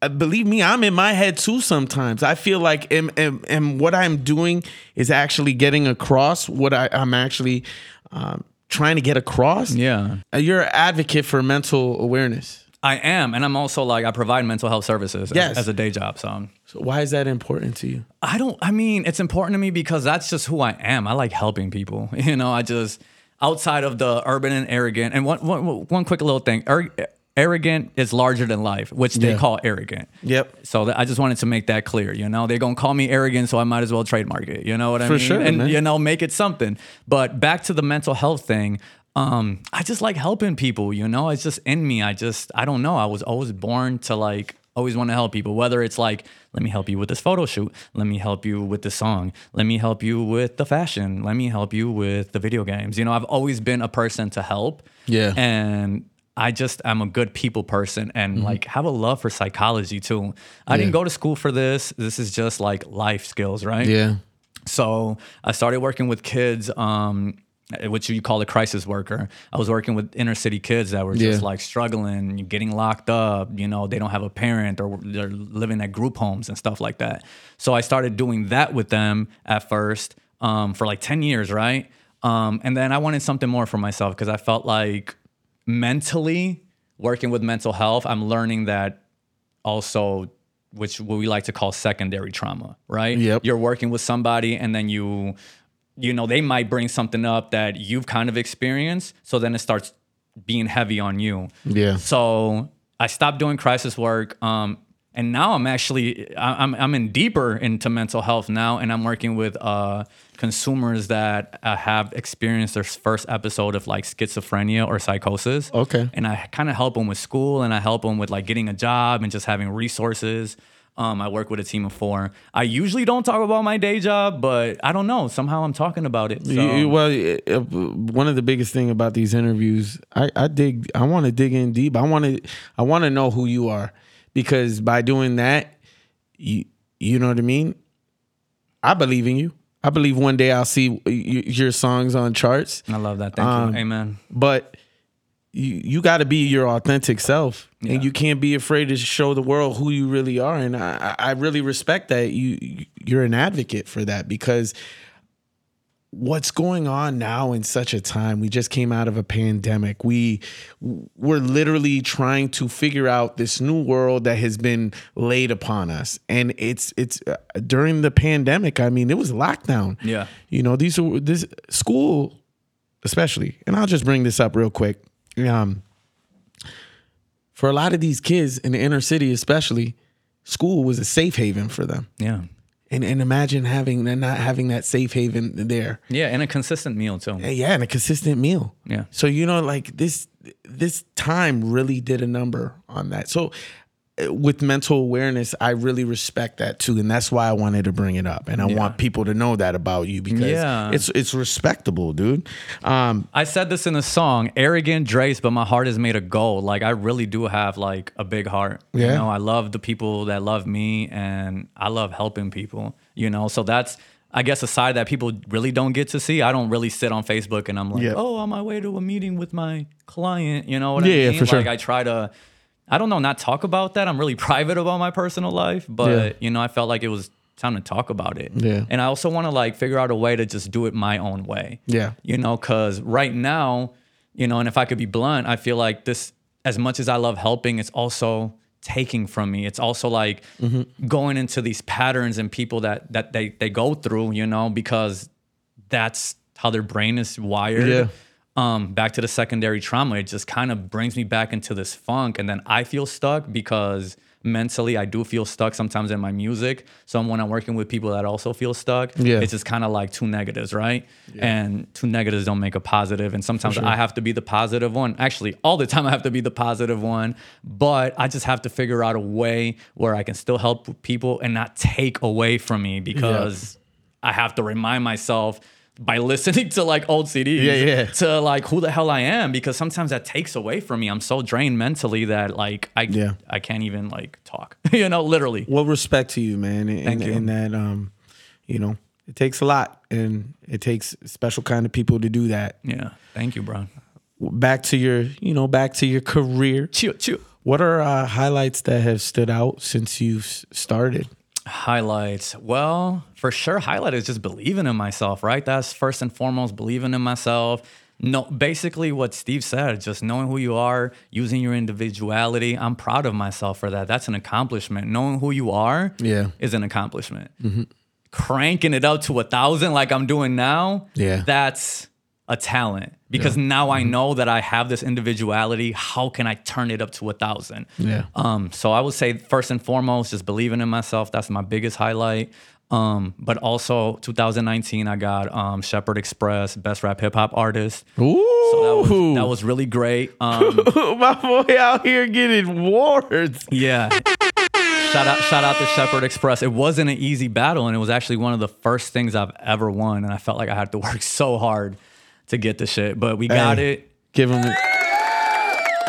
Speaker 1: uh, believe me, I'm in my head too sometimes. I feel like am, am, am what I'm doing is actually getting across what I, I'm actually um, trying to get across.
Speaker 2: Yeah.
Speaker 1: Uh, You're an advocate for mental awareness.
Speaker 2: I am, and I'm also like I provide mental health services as-
Speaker 1: Yes.
Speaker 2: as, a day job. So
Speaker 1: So why is that important to you?
Speaker 2: I don't. I mean, it's important to me because that's just who I am. I like helping people. [LAUGHS] You know, I just outside of the urban and arrogant. And one one, one quick little thing. Ar- arrogant is larger than life, which they
Speaker 1: Yeah.
Speaker 2: call arrogant.
Speaker 1: Yep.
Speaker 2: So that, I just wanted to make that clear. You know, they're gonna call me arrogant, so I might as well trademark it. You know what I
Speaker 1: For
Speaker 2: mean?
Speaker 1: sure,
Speaker 2: and
Speaker 1: man.
Speaker 2: you know, make it something. But back to the mental health thing. Um, I just like helping people. You know, it's just in me. I just I don't know. I was always born to like always want to help people. Whether it's like, let me help you with this photo shoot. Let me help you with this song. Let me help you with the fashion. Let me help you with the video games. You know, I've always been a person to help.
Speaker 1: Yeah.
Speaker 2: And I just am a good people person and
Speaker 1: Mm-hmm.
Speaker 2: like have a love for psychology too. I didn't go to school for this. This is just like life skills, right?
Speaker 1: Yeah.
Speaker 2: So I started working with kids, um, which you call a crisis worker. I was working with inner city kids that were just
Speaker 1: Yeah.
Speaker 2: like struggling, getting locked up. You know, they don't have a parent or they're living at group homes and stuff like that. So I started doing that with them at first um, for like 10 years, right? Um, and then I wanted something more for myself because I felt like mentally working with mental health, I'm learning that also which what we like to call secondary trauma, right?
Speaker 1: Yep.
Speaker 2: You're working with somebody and then you you know, they might bring something up that you've kind of experienced, so then it starts being heavy on you.
Speaker 1: Yeah.
Speaker 2: So I stopped doing crisis work um and now I'm actually I'm I'm in deeper into mental health now and I'm working with uh consumers that uh, have experienced their first episode of like schizophrenia or psychosis
Speaker 1: Okay.
Speaker 2: and I kind of help them with school and I help them with like getting a job and just having resources. Um, I work with a team of four. I usually don't talk about my day job, but I don't know. Somehow I'm talking about it. So.
Speaker 1: You- well, uh, one of the biggest thing about these interviews, I, I dig. I want to dig in deep. I want to. I want to know who you are, because by doing that, you you know what I mean. I believe in you. I believe one day I'll see your songs on charts.
Speaker 2: I love that. Thank
Speaker 1: Um,
Speaker 2: you. Amen.
Speaker 1: But you you got to be your authentic self,
Speaker 2: Yeah.
Speaker 1: and you can't be afraid to show the world who you really are. And I, I really respect that you you're an advocate for that because what's going on now in such a time we just came out of a pandemic we we're literally trying to figure out this new world that has been laid upon us and it's it's uh, during the pandemic i mean it was lockdown
Speaker 2: Yeah.
Speaker 1: you know these are this school especially and i'll just bring this up real quick um for a lot of these kids in the inner city especially school was a safe haven for them
Speaker 2: Yeah.
Speaker 1: and and imagine having and not having that safe haven there
Speaker 2: Yeah. And a consistent meal too.
Speaker 1: yeah and a consistent meal
Speaker 2: Yeah.
Speaker 1: so you know like this this time really did a number on that so with mental awareness i really respect that too and that's why i wanted to bring it up and i want people to know that about you because
Speaker 2: Yeah.
Speaker 1: it's it's respectable dude um
Speaker 2: I said this in a song, arrogant Dres, but my heart is made of gold. Like I really do have like a big heart. You
Speaker 1: Yeah.
Speaker 2: know, I love the people that love me and I love helping people, you know. So that's I guess a side that people really don't get to see. I don't really sit on Facebook and I'm like,
Speaker 1: Yeah.
Speaker 2: oh, on my way to a meeting with my client. You know what
Speaker 1: Yeah,
Speaker 2: I
Speaker 1: yeah,
Speaker 2: mean?
Speaker 1: for sure.
Speaker 2: Like I try to I don't know, not talk about that. I'm really [LAUGHS] private about my personal life, but
Speaker 1: Yeah.
Speaker 2: you know, I felt like it was time to talk about it.
Speaker 1: Yeah.
Speaker 2: And I also want to like figure out a way to just do it my own way
Speaker 1: Yeah.
Speaker 2: you know because right now you know and if i could be blunt i feel like this as much as i love helping it's also taking from me it's also like
Speaker 1: Mm-hmm.
Speaker 2: going into these patterns and people that that they they go through you know because that's how their brain is wired
Speaker 1: Yeah.
Speaker 2: Um back to the secondary trauma it just kind of brings me back into this funk and then i feel stuck because mentally i do feel stuck sometimes in my music. So when i'm working with people that also feel stuck
Speaker 1: Yeah.
Speaker 2: it's just kind of like two negatives right? And two negatives don't make a positive. positive and sometimes i have to be the positive one. Actually all the time i have to be the positive one but i just have to figure out a way where i can still help people and not take away from me because i have to remind myself by listening to like old CDs
Speaker 1: Yeah, yeah.
Speaker 2: to like who the hell I am because sometimes that takes away from me. I'm so drained mentally that like I
Speaker 1: Yeah.
Speaker 2: I can't even like talk. [LAUGHS] you know, literally.
Speaker 1: well respect to you man and,
Speaker 2: Thank
Speaker 1: and,
Speaker 2: you.
Speaker 1: and that um you know it takes a lot and it takes special kind of people to do that
Speaker 2: Yeah. Thank you, bro.
Speaker 1: back to your you know back to your career
Speaker 2: Chill, chill.
Speaker 1: what are uh, highlights that have stood out since you've started
Speaker 2: Highlights. Well, for sure, highlight is just believing in myself, right? That's first and foremost, believing in myself, No, basically what Steve said, just knowing who you are, using your individuality. I'm proud of myself for that. That's an accomplishment. Knowing who you are
Speaker 1: Yeah.
Speaker 2: is an accomplishment. Mm-hmm. Cranking it up to a thousand like I'm doing now,
Speaker 1: Yeah.
Speaker 2: that's a talent. Because now I know that I have this individuality. How can I turn it up to a thousand?
Speaker 1: Yeah.
Speaker 2: Um, so I would say first and foremost, just believing in myself. That's my biggest highlight. Um, but also 2019, I got um, Shepherd Express Best Rap Hip Hop Artist.
Speaker 1: Ooh.
Speaker 2: So that was that was really great. Um, [LAUGHS]
Speaker 1: my boy out here getting awards.
Speaker 2: yeah. Shout out, shout out to Shepherd Express. It wasn't an easy battle, and it was actually one of the first things I've ever won. And I felt like I had to [LAUGHS] work so hard to get the shit, but we got
Speaker 1: Hey.
Speaker 2: it.
Speaker 1: Give him.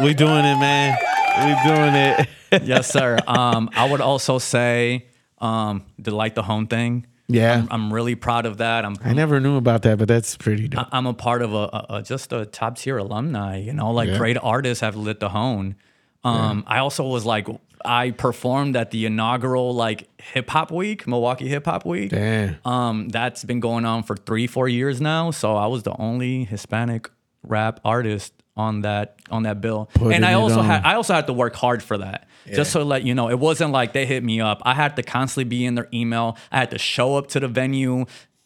Speaker 1: We doing it, man. We doing it. [LAUGHS]
Speaker 2: Yes, sir. Um, I would also say um, the like the Hoan thing.
Speaker 1: Yeah.
Speaker 2: I'm, I'm really proud of that. I'm
Speaker 1: I never knew about that, but that's pretty dope.
Speaker 2: I'm a part of a, a, a just a top tier alumni. You know, like
Speaker 1: Yeah.
Speaker 2: great artists have lit the Hoan. Um, I also was like, I performed at the inaugural like hip hop week, Milwaukee Hip Hop Week.
Speaker 1: Damn.
Speaker 2: Um, that's been going on for three, four years now. So I was the only Hispanic rap artist on that on that bill.
Speaker 1: Putting
Speaker 2: and I also
Speaker 1: on.
Speaker 2: had I also had to work hard for that. Just to let you know, it wasn't like they hit me up. I had to constantly be in their email. I had to show up to the venue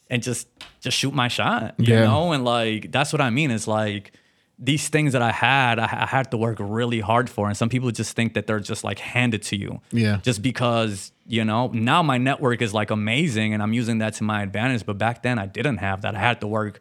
Speaker 2: and just just shoot my shot. You
Speaker 1: Yeah.
Speaker 2: know, and like that's what I mean. It's like these things that I had, I, I had to work really hard for. And some people just think that they're just like handed to you.
Speaker 1: Yeah.
Speaker 2: Just because, you know, now my network is like amazing and I'm using that to my advantage. But back then I didn't have that. I had to work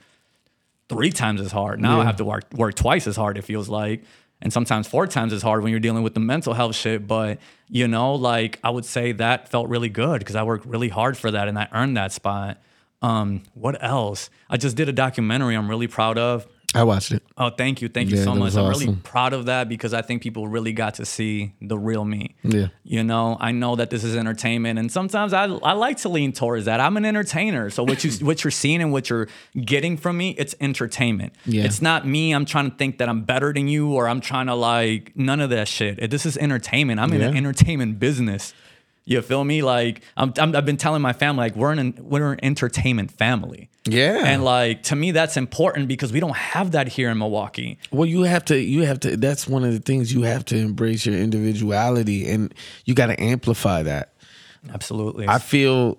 Speaker 2: three times as hard. Now I have to work work twice as hard, it feels like. And sometimes four times as hard when you're dealing with the mental health shit. But, you know, like I would say that felt really good because I worked really hard for that and I earned that spot. Um, what else? I just did a documentary I'm really proud of.
Speaker 1: I watched it.
Speaker 2: Oh, thank you. Thank you
Speaker 1: Yeah,
Speaker 2: so much. I'm really proud of that because I think people really got to see the real me.
Speaker 1: Yeah.
Speaker 2: You know, I know that this is entertainment and sometimes I I like to lean towards that. I'm an entertainer. So what you [LAUGHS] what you're seeing and what you're getting from me, it's entertainment.
Speaker 1: Yeah.
Speaker 2: It's not me I'm trying to think that I'm better than you or I'm trying to like none of that shit. This is entertainment. I'm in an entertainment business. You feel me? Like I'm, I'm I've been telling my family like we're an we're an entertainment family.
Speaker 1: Yeah.
Speaker 2: And like to me that's important because we don't have that here in Milwaukee.
Speaker 1: Well, you have to. You have to. That's one of the things you have to embrace your individuality, and you got to amplify that.
Speaker 2: Absolutely.
Speaker 1: I feel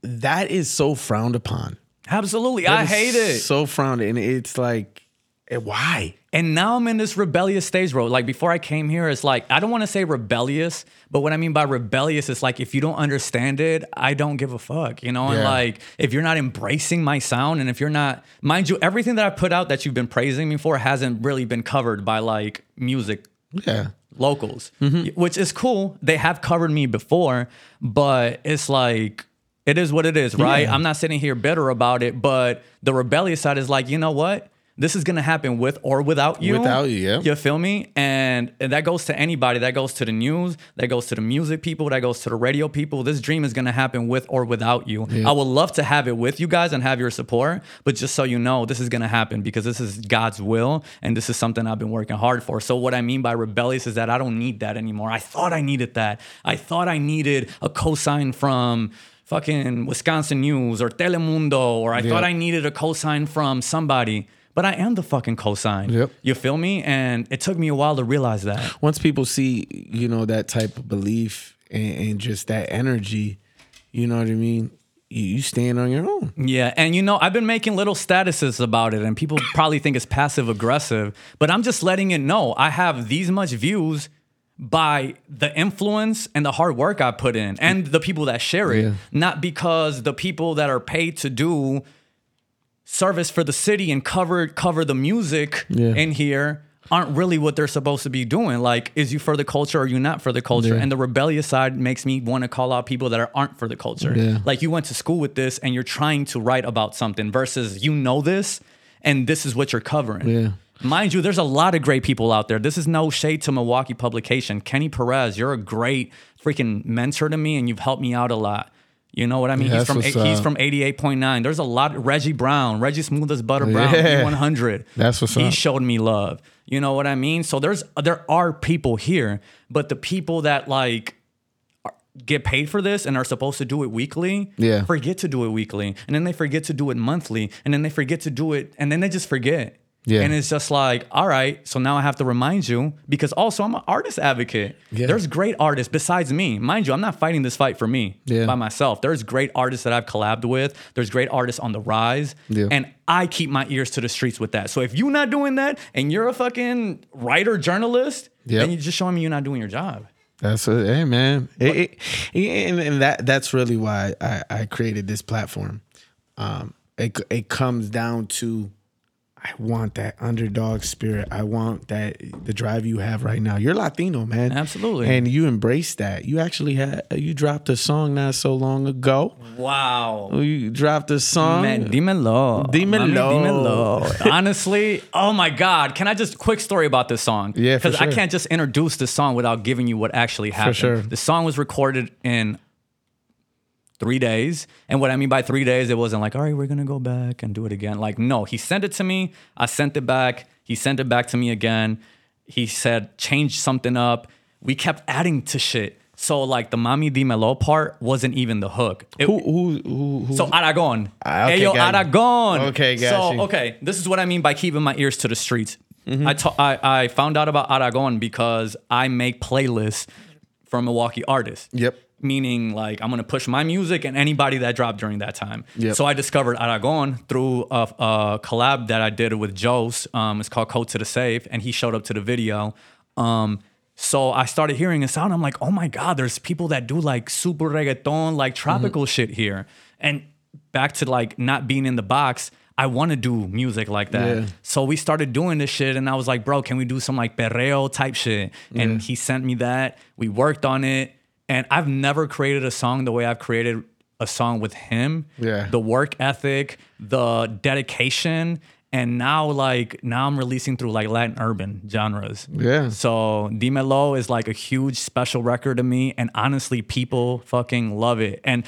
Speaker 1: that is so frowned upon.
Speaker 2: Absolutely. I hate it.
Speaker 1: So frowned, and it's like, eh, why?
Speaker 2: And now I'm in this rebellious stage, bro. Like before I came here, it's like I don't want to say rebellious, but what I mean by rebellious is like if you don't understand it, I don't give a fuck, you know. And like if you're not embracing my sound, and if you're not, mind you, everything that I put out that you've been praising me for hasn't really been covered by like music
Speaker 1: Yeah.
Speaker 2: locals, mm-hmm. which is cool. They have covered me before, but it's like it is what it is, right?
Speaker 1: Yeah.
Speaker 2: I'm not sitting here bitter about it, but the rebellious side is like, you know what? This is gonna happen with or without you.
Speaker 1: Without you, yeah.
Speaker 2: You feel me? And, and that goes to anybody. That goes to the news. That goes to the music people. That goes to the radio people. This dream is gonna happen with or without you.
Speaker 1: Yeah.
Speaker 2: I would love to have it with you guys and have your support, but just so you know, this is gonna happen because this is God's will and this is something I've been working hard for. So what I mean by rebellious is that I don't need that anymore. I thought I needed that. I thought I needed a cosign from fucking Wisconsin News or Telemundo, or I
Speaker 1: Yeah.
Speaker 2: thought I needed a cosign from somebody. But I am the fucking cosign.
Speaker 1: Yep.
Speaker 2: You feel me? And it took me a while to realize that.
Speaker 1: Once people see, you know, that type of belief and, and just that energy, you know what I mean. You, you stand on your own.
Speaker 2: Yeah, and you know, I've been making little statuses about it, and people [COUGHS] probably think it's passive aggressive, but I'm just letting it know I have these much views by the influence and the hard work I put in and the people that share it,
Speaker 1: Yeah.
Speaker 2: not because the people that are paid to do service for the city and cover cover the music
Speaker 1: Yeah.
Speaker 2: in here aren't really what they're supposed to be doing. Like, is you for the culture or are you not for the culture?
Speaker 1: Yeah.
Speaker 2: And the rebellious side makes me want to call out people that are, aren't for the culture.
Speaker 1: Yeah.
Speaker 2: Like you went to school with this and you're trying to write about something versus you know this and this is what you're covering.
Speaker 1: Yeah.
Speaker 2: Mind you, there's a lot of great people out there. This is no shade to Milwaukee Publication. Kenny Perez, you're a great freaking mentor to me and you've helped me out a lot. You know what I mean?
Speaker 1: Yeah,
Speaker 2: he's from he's from 88.9. There's a lot Reggie Brown, Reggie Smooth as Butter Brown,
Speaker 1: Yeah.
Speaker 2: 100.
Speaker 1: That's what's
Speaker 2: he
Speaker 1: up.
Speaker 2: He showed me love. You know what I mean? So there's there are people here, but the people that like are- get paid for this and are supposed to do it weekly
Speaker 1: Yeah.
Speaker 2: forget to do it weekly and then they forget to do it monthly and then they forget to do it and then they just forget
Speaker 1: Yeah.
Speaker 2: and it's just like all right so now i have to remind you because also i'm an artist advocate
Speaker 1: Yeah.
Speaker 2: there's great artists besides me mind you i'm not fighting this fight for me
Speaker 1: Yeah.
Speaker 2: by myself there's great artists that i've collabed with there's great artists on the rise
Speaker 1: Yeah.
Speaker 2: and i keep my ears to the streets with that so if you're not doing that and you're a fucking writer journalist
Speaker 1: Yep.
Speaker 2: then you're just showing me you're not doing your job
Speaker 1: That's it, hey man. It, it, and, and that that's really why I, I created this platform. Um, it it comes down to I want that underdog spirit. I want that the drive you have right now. You're Latino, man.
Speaker 2: Absolutely.
Speaker 1: And you embrace that. You actually had you dropped a song not so long ago.
Speaker 2: wow
Speaker 1: You dropped a song.
Speaker 2: Man, dímelo.
Speaker 1: Dímelo.
Speaker 2: Dímelo. Honestly, oh my God. Can I just quick story about this song?
Speaker 1: Yeah,
Speaker 2: Because I can't just introduce the song without giving you what actually happened.
Speaker 1: For sure.
Speaker 2: The song was recorded in three days. And what I mean by three days, it wasn't like, all right, we're gonna go back and do it again. Like, no, he sent it to me. I sent it back. He sent it back to me again. He said, change something up. We kept adding to shit. So like the Mami Dímelo part wasn't even the hook. It-
Speaker 1: Who who who, who
Speaker 2: so Aragon.
Speaker 1: Ah, okay,
Speaker 2: Ayo,
Speaker 1: got you.
Speaker 2: Aragon.
Speaker 1: Okay, got
Speaker 2: So,
Speaker 1: you.
Speaker 2: okay, this is what I mean by keeping my ears to the streets.
Speaker 1: Mm-hmm.
Speaker 2: I, ta- I I found out about Aragon because I make playlists for Milwaukee artists.
Speaker 1: Yep.
Speaker 2: Meaning, like, I'm gonna push my music and anybody that dropped during that time.
Speaker 1: Yep.
Speaker 2: So I discovered Aragon through a, a collab that I did with Joe's. Um, it's called Code to the Safe, and he showed up to the video. Um, so I started hearing a sound. I'm like, oh my god, there's people that do like super reggaeton, like tropical shit here. And back to like not being in the box. I want to do music like that.
Speaker 1: Yeah.
Speaker 2: So we started doing this shit, and I was like, bro, can we do some like perreo type shit? And he sent me that. We worked on it, and I've never created a song the way I've created a song with him.
Speaker 1: Yeah.
Speaker 2: The work ethic, the dedication, and now like now I'm releasing through like Latin urban genres.
Speaker 1: Yeah.
Speaker 2: So Dímelo is like a huge special record to me, and honestly, people fucking love it. And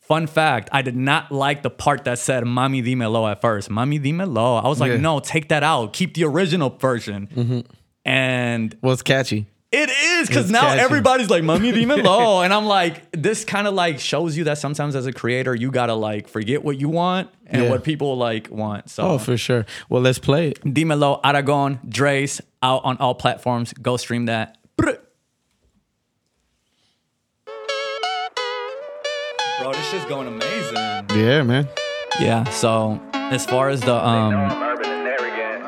Speaker 2: fun fact, I did not like the part that said "Mami Dímelo" at first. "Mami Dímelo," I was like,
Speaker 1: Yeah.
Speaker 2: no, take that out. Keep the original version. Mm-hmm. And
Speaker 1: Well, it's catchy.
Speaker 2: It is because now
Speaker 1: catchy.
Speaker 2: everybody's like, "Mami Dímelo," [LAUGHS] and I'm like, this kind of like shows you that sometimes as a creator, you gotta like forget what you want and
Speaker 1: Yeah.
Speaker 2: what people like want. So
Speaker 1: Oh, for sure. Well, let's play it.
Speaker 2: Dímelo, Aragon, Dres, out on all platforms. Go stream that. Bro, this shit's going amazing.
Speaker 1: Yeah, man.
Speaker 2: Yeah, so as far as the um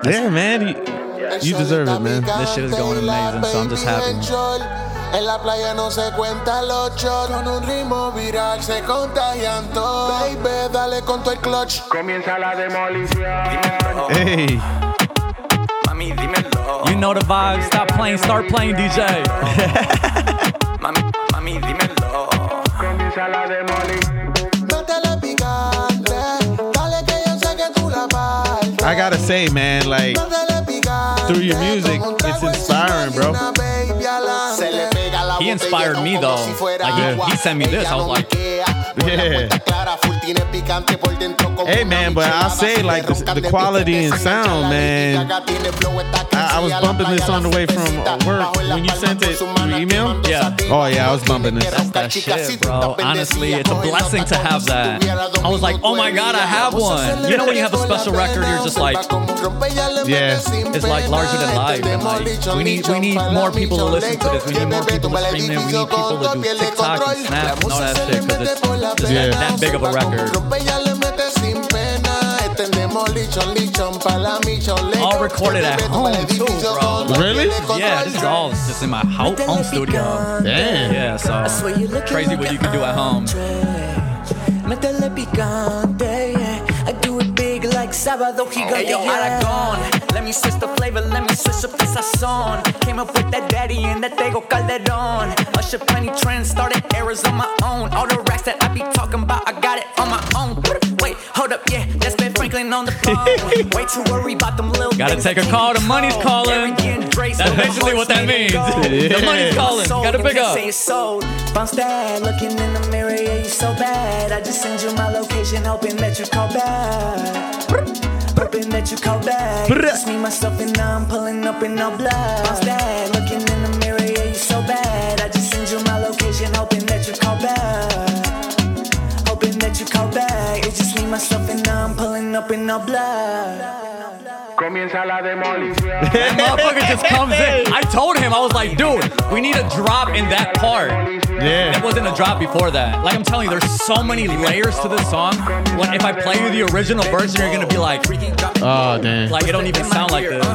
Speaker 1: Yeah, man. You, you deserve it, man.
Speaker 2: This shit is going amazing, so I'm just happy.
Speaker 5: En la playa no se cuenta los shots Con un ritmo viral se contagian todos Baby, dale con tu el clutch
Speaker 6: Comienza la demolición.
Speaker 1: Hey.
Speaker 4: Mami, dímelo.
Speaker 2: You know the vibes. Stop playing, start playing, DJ. [LAUGHS]
Speaker 4: Mami, mami, dímelo.
Speaker 6: Comienza la demolición.
Speaker 5: Métele picante Dale que yo sé que tú la partes
Speaker 1: I gotta say, man, like
Speaker 5: Métele picante
Speaker 1: Through your music, it's inspiring, bro.
Speaker 5: Encima de una baby adelante. Se le pega la
Speaker 2: He inspired me, though. Like, he- he sent me this. I was like-
Speaker 5: miquea. Por la
Speaker 1: Yeah.
Speaker 5: puerta clara, full tiene picante por dentro como
Speaker 1: Hey, man, but I'll say, like, the- the quality and sound, man.
Speaker 5: Lady Gaga tiene flow, está
Speaker 1: I- I was
Speaker 5: casi a la
Speaker 1: bumping this on the way from
Speaker 5: uh,
Speaker 1: work. When you sent it
Speaker 5: su
Speaker 1: through email?
Speaker 2: Yeah.
Speaker 1: Oh, yeah, I was bumping this.
Speaker 2: That's that shit, bro. Honestly, it's a blessing to have that. I was like, oh my God, I have one. You know when you have a special record, you're just like,
Speaker 1: Yeah.
Speaker 2: It's like larger than life. And like, we need we need more people to listen to this. We need more people to stream it. We need people to do TikTok and Snap and all that shit because it's just
Speaker 1: Yeah.
Speaker 2: that, that big of a record. All recorded at home too, bro.
Speaker 1: Really?
Speaker 2: Yeah, this is all just in my ho- home studio.
Speaker 1: Damn.
Speaker 2: Yeah, so crazy what you can do at home.
Speaker 3: Like sábado gigante.
Speaker 4: Hey, yo,
Speaker 3: yeah.
Speaker 4: Aragon. Let me switch the flavor, let me switch up the sazon. Came up with that daddy and that Tego Calderon. Usher plenty trends, started eras on my own. All the racks that I be talking about, I got it on my own. Wait, hold up, yeah, that's Ben Franklin on the phone. [LAUGHS] Way too worried about them little
Speaker 2: Gotta take a call, the money's calling.
Speaker 4: Arrogant
Speaker 2: That's basically what that means.
Speaker 4: made it go.
Speaker 2: The money's calling.
Speaker 4: Sold
Speaker 2: Gotta
Speaker 4: and
Speaker 2: pick up.
Speaker 4: say it's sold. Bounce that, looking in the mirror, yeah, you so bad. I just send you my location, hoping that you call back hoping that you call back. Just me, myself, and I'm pulling up in all black. Bounce that, looking in the mirror, yeah, you so bad. I just send you my location, hoping that you call
Speaker 3: back. Hoping that you call back. It's just me, myself, and I'm pulling up in all black.
Speaker 6: Comienza la demolición. [LAUGHS]
Speaker 2: That motherfucker just comes in. I told him, I was like, dude, we need a drop in that part.
Speaker 1: Yeah.
Speaker 2: It wasn't a drop before that. Like I'm telling you, there's so many layers to this song. When if I play you the original version, you're gonna be like,
Speaker 1: Oh damn.
Speaker 2: like it don't even sound like this.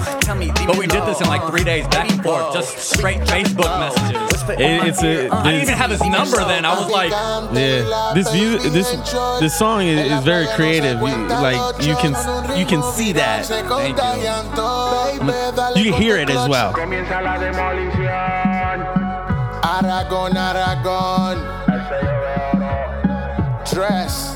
Speaker 2: But we did this in like three days, back and forth, just straight Facebook messages.
Speaker 1: It- it's a
Speaker 2: I didn't even have his number then. I was like,
Speaker 1: yeah. This view, this this song is, is very creative. You, like you can you can see that.
Speaker 2: Thank
Speaker 1: You can hear it as well.
Speaker 6: Comienza la demolición.
Speaker 5: Aragón, Aragón. Dres.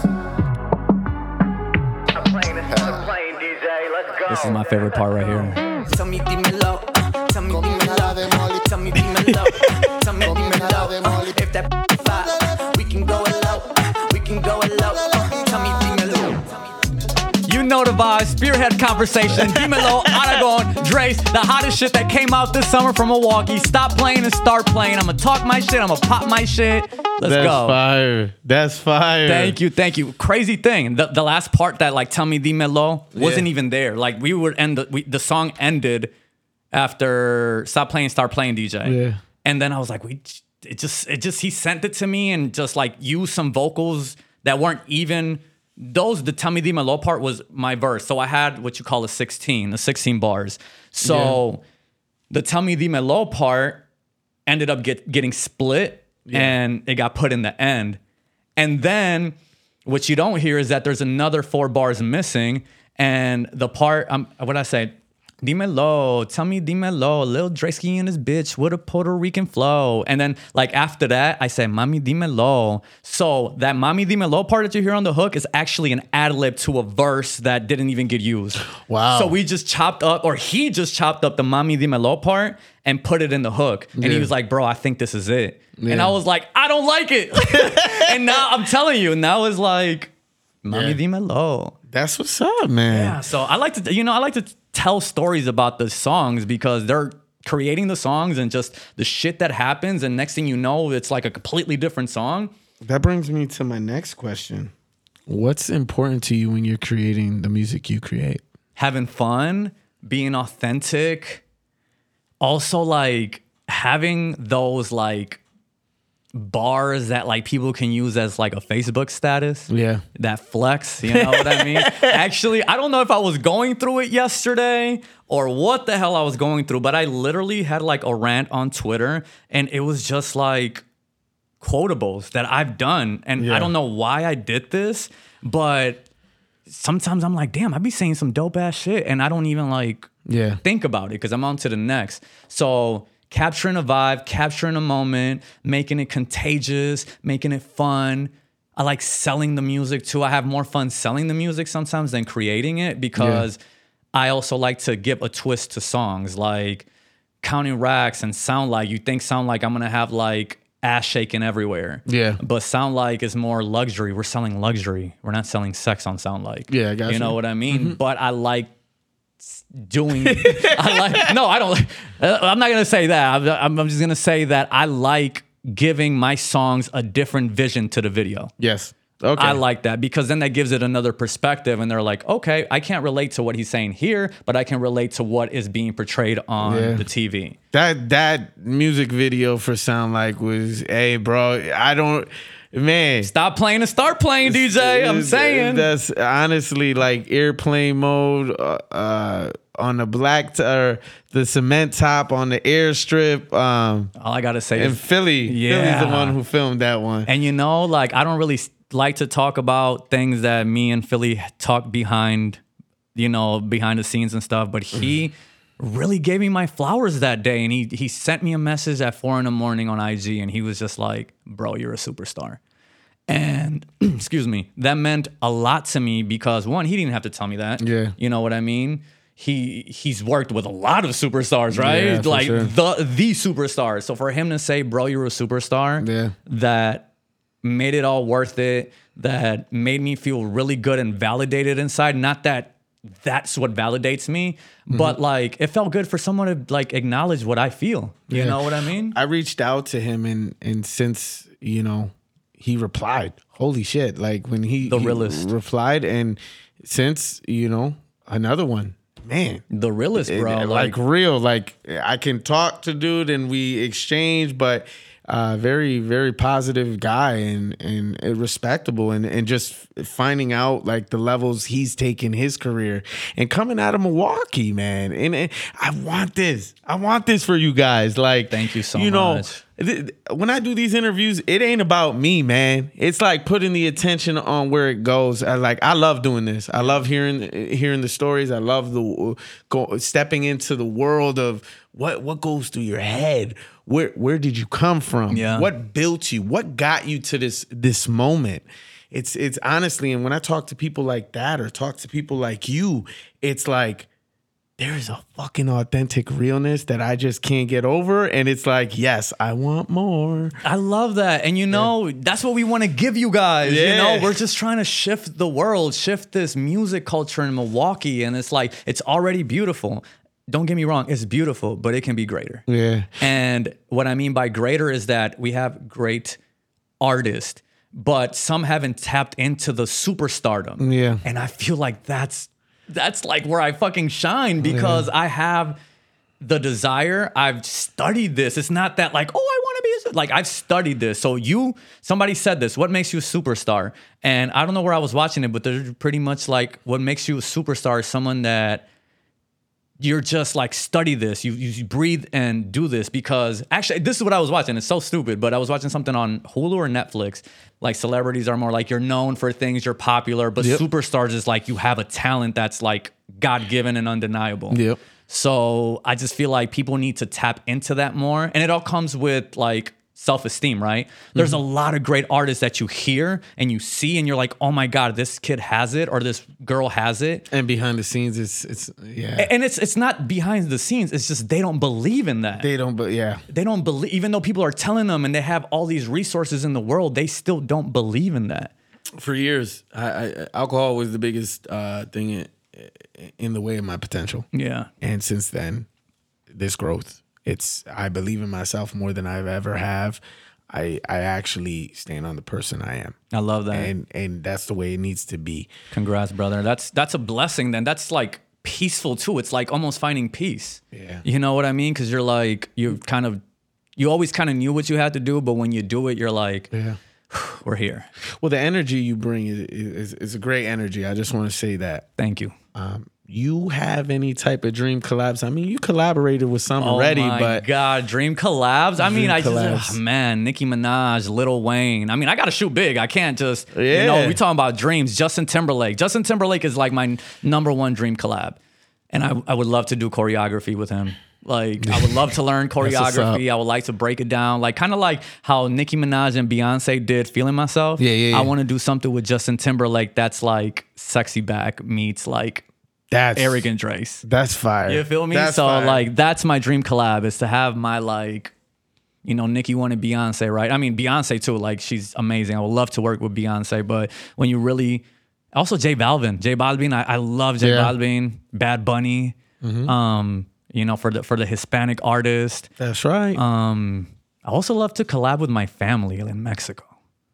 Speaker 2: this is my favorite part right here.
Speaker 3: Tell me, dímelo. Tell me, dímelo. Tell me, dímelo. Tell me, dímelo.
Speaker 2: Know the vibe, spearhead conversation, [LAUGHS] Dimelo, Aragon, Dres, the hottest shit that came out this summer from Milwaukee. Stop playing and start playing. I'ma talk my shit, I'ma pop my shit. Let's
Speaker 1: That's
Speaker 2: go.
Speaker 1: That's fire. That's fire.
Speaker 2: Thank you, thank you. Crazy thing, the, the last part that like tell me Dimelo wasn't
Speaker 1: Yeah.
Speaker 2: even there. Like we were end the, we, the song ended after stop playing, start playing DJ.
Speaker 1: Yeah.
Speaker 2: And then I was like, we it just it just he sent it to me and just like used some vocals that weren't even those the the Melo part was my verse. So I had what you call a 16, the 16 bars. So the me the Melo part ended up get, getting split and it got put in the end. And then what you don't hear is that there's another four bars missing. And the part, um, what I say, Dímelo, tell me dímelo, Lil Dresky and his bitch with a Puerto Rican flow. And then like after that, I say, Mami dímelo. So that Mami dímelo part that you hear on the hook is actually an ad lib to a verse that didn't even get used. [GASPS]
Speaker 1: Wow.
Speaker 2: So we just chopped up, or he just chopped up the Mami dímelo part and put it in the hook. And he was like, bro, I think this is it. And I was like, I don't like it. [LAUGHS] and now I'm telling you, now it's like, Mami
Speaker 1: Yeah.
Speaker 2: dímelo.
Speaker 1: That's what's up, man.
Speaker 2: Yeah, so I like to, you know, I like to tell stories about the songs because they're creating the songs and just the shit that happens. And next thing you know, it's like a completely different song.
Speaker 1: That brings me to my next question. What's important to you when you're creating the music you create?
Speaker 2: Having fun, being authentic, also like having those like bars that like people can use as like a Facebook status.
Speaker 1: Yeah.
Speaker 2: that flex. You know what I mean? [LAUGHS] Actually, I don't know if I was going through it yesterday or what the hell I was going through, but I literally had like a rant on Twitter and it was just like quotables that I've done. And
Speaker 1: Yeah.
Speaker 2: I don't know why I did this, but sometimes I'm like, damn, I'd be saying some dope ass shit and I don't even like
Speaker 1: Yeah.
Speaker 2: think about it because I'm on to the next. So capturing a vibe, capturing a moment, making it contagious, making it fun. I like selling the music too. I have more fun selling the music sometimes than creating it because I also like to give a twist to songs like counting racks and sound like you think sound like I'm gonna have like ass shaking everywhere.
Speaker 1: Yeah.
Speaker 2: But sound like is more luxury. We're selling luxury. We're not selling sex on sound like.
Speaker 1: Yeah, I got
Speaker 2: You
Speaker 1: you.
Speaker 2: know what I mean? Mm-hmm. But I like doing [LAUGHS] I like no I don't like uh, I'm not gonna say that I'm, I'm I'm just gonna say that I like giving my songs a different vision to the video
Speaker 1: Yes. Okay.
Speaker 2: I like that because then that gives it another perspective and they're like okay I can't relate to what he's saying here but I can relate to what is being portrayed on
Speaker 1: Yeah.
Speaker 2: the TV
Speaker 1: that that music video for Sound Like was, hey, bro. I don't, man.
Speaker 2: stop playing and start playing DJ I'm saying
Speaker 1: that's honestly like airplane mode uh, uh, on the black t- or the cement top on the airstrip. Um,
Speaker 2: all I gotta say
Speaker 1: in
Speaker 2: is
Speaker 1: Philly, Philly's the one who filmed that one.
Speaker 2: And you know, like I don't really like to talk about things that me and Philly talk behind, you know, behind the scenes and stuff. But he [LAUGHS] really gave me my flowers that day, and he he sent me a message at four in the morning on IG, and he was just like, "Bro, you're a superstar." And [CLEARS THROAT] excuse me, that meant a lot to me because one, he didn't have to tell me that.
Speaker 1: Yeah.
Speaker 2: you know what I mean. He he's worked with a lot of superstars, right?
Speaker 1: Yeah,
Speaker 2: like
Speaker 1: sure.
Speaker 2: the the superstars. So for him to say, "Bro, you're a superstar,"
Speaker 1: Yeah.
Speaker 2: that made it all worth it, that made me feel really good and validated inside. Not that that's what validates me,
Speaker 1: Mm-hmm.
Speaker 2: but like it felt good for someone to like acknowledge what I feel. You
Speaker 1: Yeah.
Speaker 2: know what I mean?
Speaker 1: I reached out to him and and since you know he replied holy shit! Like when he
Speaker 2: The
Speaker 1: he
Speaker 2: realest.
Speaker 1: replied, and since you know another one, man,
Speaker 2: The realest, bro.
Speaker 1: it-
Speaker 2: like,
Speaker 1: like, real. Like I can talk to dude and we exchange, but uh, very very positive guy and and respectable and and just finding out like the levels he's taken his career and coming out of Milwaukee, man. And, and I want this. I want this for you guys. Like
Speaker 2: Thank you so
Speaker 1: you know,
Speaker 2: much.
Speaker 1: th- th- when I do these interviews, it ain't about me, man. It's like putting the attention on where it goes. I like I love doing this. I love hearing hearing the stories. I love the go, stepping into the world of what what goes through your head. Where where did you come from?
Speaker 2: Yeah.
Speaker 1: What built you? What got you to this this moment? It's it's honestly, and when I talk to people like that or talk to people like you, it's like there is a fucking authentic realness that I just can't get over. And it's like, yes, I want more.
Speaker 2: I love that. And you know, that's what we want to give you guys. You know, we're just trying to shift the world, shift this music culture in Milwaukee. And it's like, it's already beautiful. Don't get me wrong, it's beautiful, but it can be greater.
Speaker 1: Yeah.
Speaker 2: And what I mean by greater is that we have great artists, but some haven't tapped into the superstardom.
Speaker 1: Yeah.
Speaker 2: And I feel like that's that's like where I fucking shine because I have the desire. I've studied this. It's not that like, oh, I want to be a su-" like I've studied this. So you somebody said this, what makes you a superstar? And I don't know where I was watching it, but they're pretty much like what makes you a superstar is someone that you're just like study this. You, you breathe and do this because actually this is what i was watching. It's so stupid but i was watching something on hulu or netflix. Like celebrities are more like you're known for things you're popular but
Speaker 1: Yep.
Speaker 2: superstars is like you have a talent that's like god-given and undeniable.
Speaker 1: Yep.
Speaker 2: so i just feel like people need to tap into that more. And it all comes with like self-esteem right there's a lot of great artists that you hear and you see and you're like oh my god this kid has it or this girl has it
Speaker 1: And behind the scenes, it's it's yeah.
Speaker 2: and it's it's not behind the scenes. It's just they don't believe in that. They,
Speaker 1: They don't, but yeah.
Speaker 2: They don't believe, even though people are telling them and they have all these resources in the world, they still don't believe in that.
Speaker 1: For years, I, I, alcohol was the biggest uh, thing in, in the way of my potential.
Speaker 2: Yeah,
Speaker 1: And since then, this growth, it's I believe in myself more than I've ever have. I I actually stand on the person I am,
Speaker 2: I love that.
Speaker 1: and and that's the way it needs to be.
Speaker 2: Congrats, brother. That's that's a blessing. Then that's like peaceful too. It's like almost finding peace.
Speaker 1: Yeah.
Speaker 2: you know what I mean? Because you're like you kind of you always kind of knew what you had to do, but when you do it, you're like,
Speaker 1: Yeah.
Speaker 2: we're here.
Speaker 1: Well, the energy you bring is is, is a great energy. I just want to say that.
Speaker 2: Thank you.
Speaker 1: Um, you have any type of dream collabs? I mean, you collaborated with some already,
Speaker 2: oh my
Speaker 1: but
Speaker 2: god, dream collabs. I mean,
Speaker 1: Dream
Speaker 2: I
Speaker 1: collabs.
Speaker 2: just oh, man, Nicki Minaj, Lil Wayne. I mean, I gotta shoot big. I can't just you
Speaker 1: Yeah.
Speaker 2: know. We talking about dreams. Justin Timberlake. Justin Timberlake is like my number one dream collab, and I I would love to do choreography with him. Like I would love to learn [LAUGHS] choreography. I would like to break it down, like kind of like how Nicki Minaj and Beyonce did "Feeling Myself."
Speaker 1: Yeah, yeah,
Speaker 2: I want to do something with Justin Timberlake that's like sexy back meets like
Speaker 1: that's
Speaker 2: arrogant Dres.
Speaker 1: That's fire.
Speaker 2: You feel me?
Speaker 1: That's
Speaker 2: so
Speaker 1: fire.
Speaker 2: like that's my dream collab is to have my like, you know, Nicki wanted Beyonce, right? I mean Beyonce too. Like she's amazing. I would love to work with Beyonce, but when you really, also J Balvin, J Balvin, I, I love J
Speaker 1: Yeah.
Speaker 2: Balvin, Bad Bunny. Um, you know, for the for the Hispanic artist.
Speaker 1: that's right.
Speaker 2: Um, I also love to collab with my family in Mexico.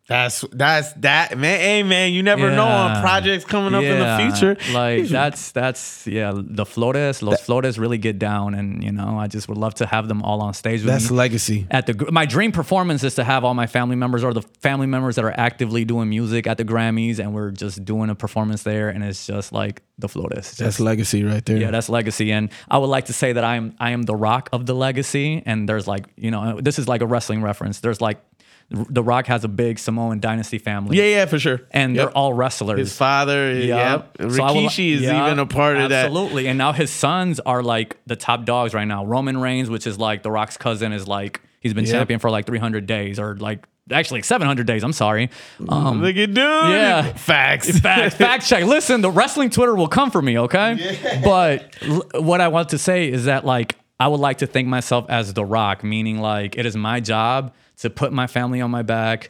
Speaker 1: That's that's that man. Hey man, you never know on projects coming up in the future.
Speaker 2: Like that's that's yeah, the Flores, Los Flores really get down, and you know I just would love to have them all on stage with
Speaker 1: That's
Speaker 2: me.
Speaker 1: legacy.
Speaker 2: At the my dream performance is to have all my family members or the family members that are actively doing music at the Grammys, and we're just doing a performance there, and it's just like the Flores.
Speaker 1: That's legacy right there.
Speaker 2: yeah, that's legacy, and I would like to say that I am I am the Rock of the legacy, and there's like you know this is like a wrestling reference. There's like the Rock has a big Samoan dynasty family,
Speaker 1: yeah, yeah, for sure.
Speaker 2: and
Speaker 1: Yep.
Speaker 2: they're all wrestlers.
Speaker 1: his father. Yep.
Speaker 2: So I would li-
Speaker 1: is
Speaker 2: yeah,
Speaker 1: even a part of that.
Speaker 2: Absolutely. And now his sons are like the top dogs right now. Roman Reigns, which is like The Rock's cousin, is like he's been
Speaker 1: Yep.
Speaker 2: champion for like 300 days or like actually 700 days. I'm sorry. Um,
Speaker 1: Look at dude.
Speaker 2: Yeah.
Speaker 1: Facts. [LAUGHS]
Speaker 2: fact, fact check. Listen, the wrestling Twitter will come for me, okay? Yeah. But l- what I want to say is that like I would like to think myself as the Rock, meaning like it is my job to put my family on my back,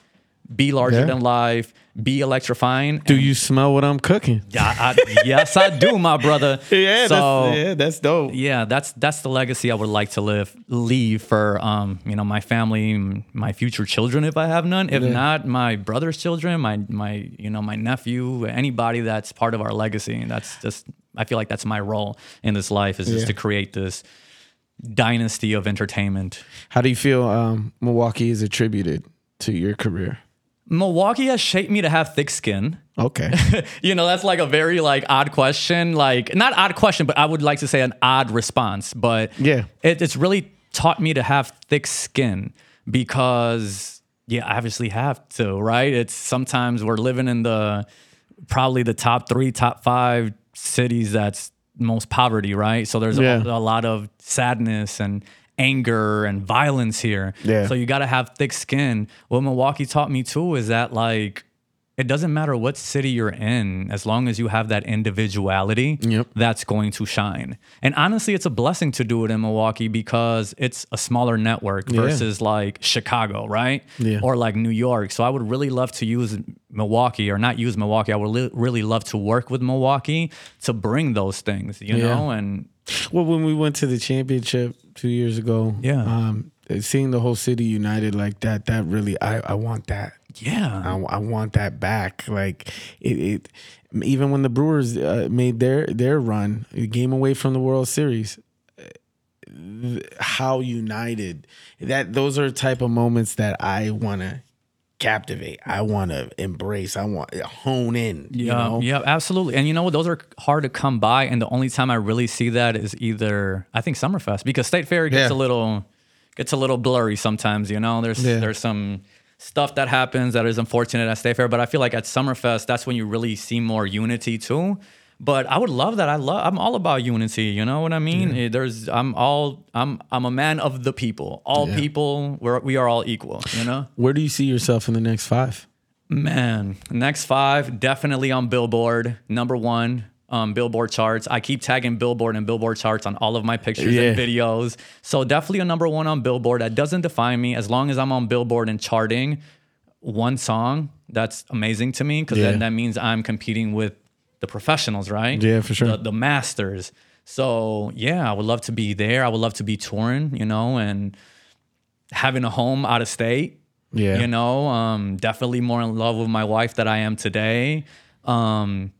Speaker 2: be larger
Speaker 1: Yeah.
Speaker 2: than life, be electrifying.
Speaker 1: Do you smell what I'm cooking?
Speaker 2: Yeah, I, yes, I do, my brother. [LAUGHS]
Speaker 1: Yeah,
Speaker 2: so,
Speaker 1: that's, yeah, that's dope.
Speaker 2: yeah, that's that's the legacy I would like to live leave for um you know my family, my future children if I have none. If not, my brother's children, my my you know my nephew, anybody that's part of our legacy. And that's just I feel like that's my role in this life is just
Speaker 1: Yeah.
Speaker 2: to create this dynasty of entertainment.
Speaker 1: How do you feel um, Milwaukee is attributed to your career?
Speaker 2: Milwaukee has shaped me to have thick skin.
Speaker 1: Okay. [LAUGHS]
Speaker 2: you know that's like a very like odd question like not odd question but i would like to say an odd response but
Speaker 1: Yeah.
Speaker 2: it, it's really taught me to have thick skin because yeah i obviously have to right it's sometimes we're living in the probably the top three top five cities that's most poverty right so there's
Speaker 1: Yeah.
Speaker 2: a, a lot of sadness and anger and violence here
Speaker 1: Yeah.
Speaker 2: so you got to have thick skin what milwaukee taught me too is that like it doesn't matter what city you're in as long as you have that individuality
Speaker 1: Yep.
Speaker 2: that's going to shine and honestly it's a blessing to do it in milwaukee because it's a smaller network
Speaker 1: Yeah.
Speaker 2: versus like chicago right
Speaker 1: Yeah.
Speaker 2: or like new york so i would really love to use milwaukee or not use milwaukee i would li- really love to work with milwaukee to bring those things you
Speaker 1: Yeah.
Speaker 2: know and
Speaker 1: well, when we went to the championship two years ago,
Speaker 2: Yeah.
Speaker 1: um, seeing the whole city united like that, that really, I, I want that.
Speaker 2: Yeah
Speaker 1: I, I want that back. Like it, it even when the Brewers uh, made their their run, a game away from the World Series, how united that those are type of moments that I want to captivate. I want to embrace. I want to hone in. you
Speaker 2: Yeah,
Speaker 1: know?
Speaker 2: yeah, absolutely. And you know what? Those are hard to come by, and the only time I really see that is either I think Summerfest because State Fair gets
Speaker 1: Yeah.
Speaker 2: a little gets a little blurry sometimes. You know, there's
Speaker 1: Yeah.
Speaker 2: there's some stuff that happens that is unfortunate at State Fair, but I feel like at Summerfest that's when you really see more unity too. But I would love that. I love. I'm all about unity. You know what I mean? Eh, There's. I'm all. I'm. I'm a man of the people. All
Speaker 1: Yeah.
Speaker 2: people. We're. We are all equal. You know.
Speaker 1: Where do you see yourself in the next five?
Speaker 2: Man, next five definitely on Billboard, number one um, Billboard charts. I keep tagging Billboard and Billboard charts on all of my pictures
Speaker 1: Yeah.
Speaker 2: and videos. So definitely a number one on Billboard. That doesn't define me as long as I'm on Billboard and charting one song. That's amazing to me because
Speaker 1: Yeah.
Speaker 2: then that means I'm competing with the professionals, right?
Speaker 1: Yeah, for sure.
Speaker 2: The, the masters. So yeah, I would love to be there. I would love to be touring, you know, and having a home out of state.
Speaker 1: Yeah.
Speaker 2: You know, um, definitely more in love with my wife that I am today. Um,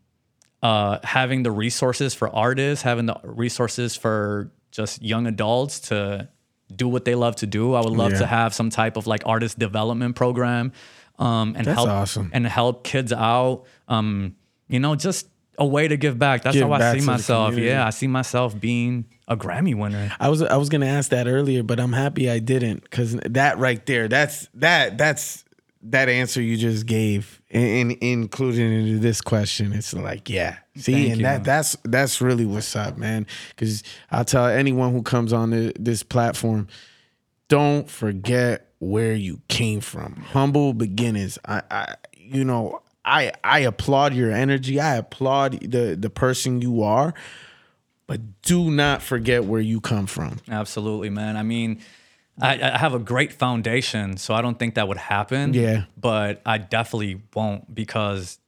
Speaker 2: uh, having the resources for artists, having the resources for just young adults to do what they love to do. I would love
Speaker 1: Yeah.
Speaker 2: to have some type of like artist development program, um, and
Speaker 1: That's
Speaker 2: help
Speaker 1: awesome.
Speaker 2: and help kids out. Um, you know, just a way to give back. That's
Speaker 1: Give
Speaker 2: how I see myself. Yeah, I see myself being a Grammy winner.
Speaker 1: I was I was gonna ask that earlier, but I'm happy I didn't because that right there, that's that that's that answer you just gave, and, and included into this question. It's like, yeah, see,
Speaker 2: Thank
Speaker 1: and
Speaker 2: you.
Speaker 1: that that's that's really what's up, man. Because I'll tell anyone who comes on the, this platform, don't forget where you came from. Humble beginnings. I, I you know. I, I applaud your energy. I applaud the the person you are, but do not forget where you come from.
Speaker 2: Absolutely, man. I mean, I, I have a great foundation, so I don't think that would happen.
Speaker 1: Yeah.
Speaker 2: But I definitely won't because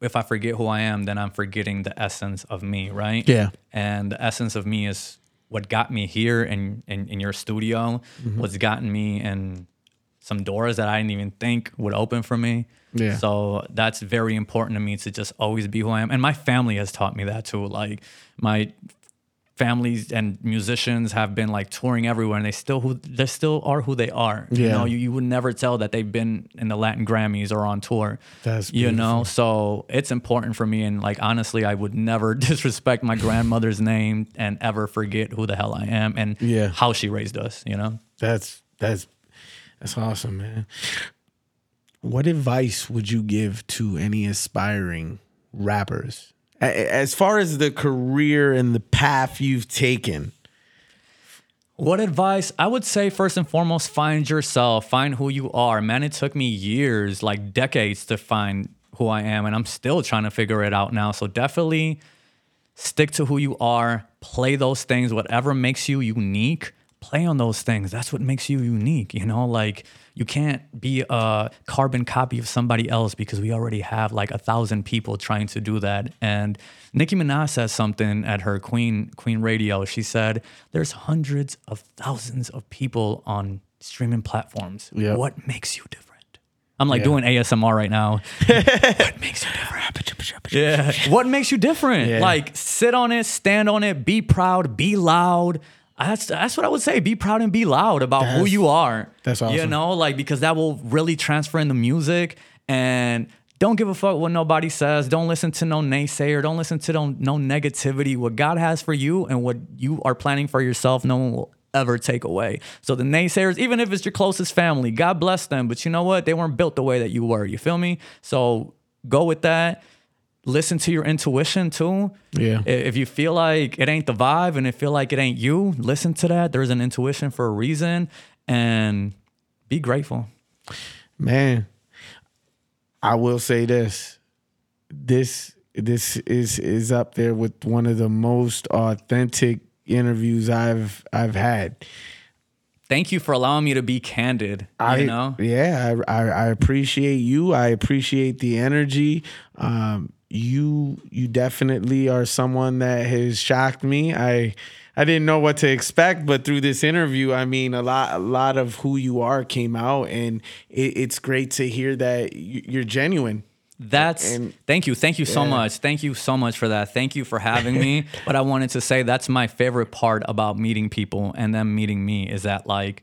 Speaker 2: if I forget who I am, then I'm forgetting the essence of me, right?
Speaker 1: Yeah.
Speaker 2: And the essence of me is what got me here in, in, in your studio,
Speaker 1: Mm-hmm.
Speaker 2: what's gotten me in some doors that I didn't even think would open for me.
Speaker 1: Yeah.
Speaker 2: So that's very important to me to just always be who I am. And my family has taught me that too. Like my families and musicians have been like touring everywhere and they still who they still are who they are. You know, you, you would never tell that they've been in the Latin Grammys or on tour.
Speaker 1: That's
Speaker 2: you know, so it's important for me and like honestly I would never [LAUGHS] disrespect my grandmother's name and ever forget who the hell I am and
Speaker 1: Yeah.
Speaker 2: how she raised us, you know?
Speaker 1: That's that's that's awesome, man. What advice would you give to any aspiring rappers? As far as the career and the path you've taken.
Speaker 2: What advice? I would say first and foremost, find yourself, find who you are. Man, it took me years, like decades, to find who I am, and I'm still trying to figure it out now. So definitely stick to who you are, play those things, whatever makes you unique, play on those things. That's what makes you unique, you know? Like you can't be a carbon copy of somebody else because we already have like a thousand people trying to do that. And Nicki Minaj says something at her Queen Queen Radio. She said, "There's hundreds of thousands of people on streaming platforms.
Speaker 1: Yep.
Speaker 2: What makes you different?" I'm like doing ASMR right now. [LAUGHS] what makes you different? Yeah. What makes you different?
Speaker 1: Yeah.
Speaker 2: Like sit on it, stand on it, be proud, be loud. That's that's what I would say. Be proud and be loud about who you are.
Speaker 1: that's awesome.
Speaker 2: You know, like because that will really transfer in the music and don't give a fuck what nobody says. Don't listen to no naysayer. Don't listen to no, no negativity. What God has for you and what you are planning for yourself, no one will ever take away. So the naysayers, even if it's your closest family, God bless them. But you know what? They weren't built the way that you were. You feel me? So go with that. Listen to your intuition too.
Speaker 1: Yeah.
Speaker 2: If you feel like it ain't the vibe and it feel like it ain't you, listen to that. There's an intuition for a reason and be grateful.
Speaker 1: Man, I will say this. This this is is up there with one of the most authentic interviews I've I've had.
Speaker 2: Thank you for allowing me to be candid.
Speaker 1: I
Speaker 2: you know?
Speaker 1: yeah, I, I I appreciate you. I appreciate the energy. Um, you you definitely are someone that has shocked me. I I didn't know what to expect, but through this interview, I mean, a lot a lot of who you are came out, and it, it's great to hear that you- you're genuine.
Speaker 2: That's
Speaker 1: And-
Speaker 2: thank you, thank you so much, thank you so much for that. Thank you for having me. [LAUGHS] but I wanted to say that's my favorite part about meeting people and them meeting me is that like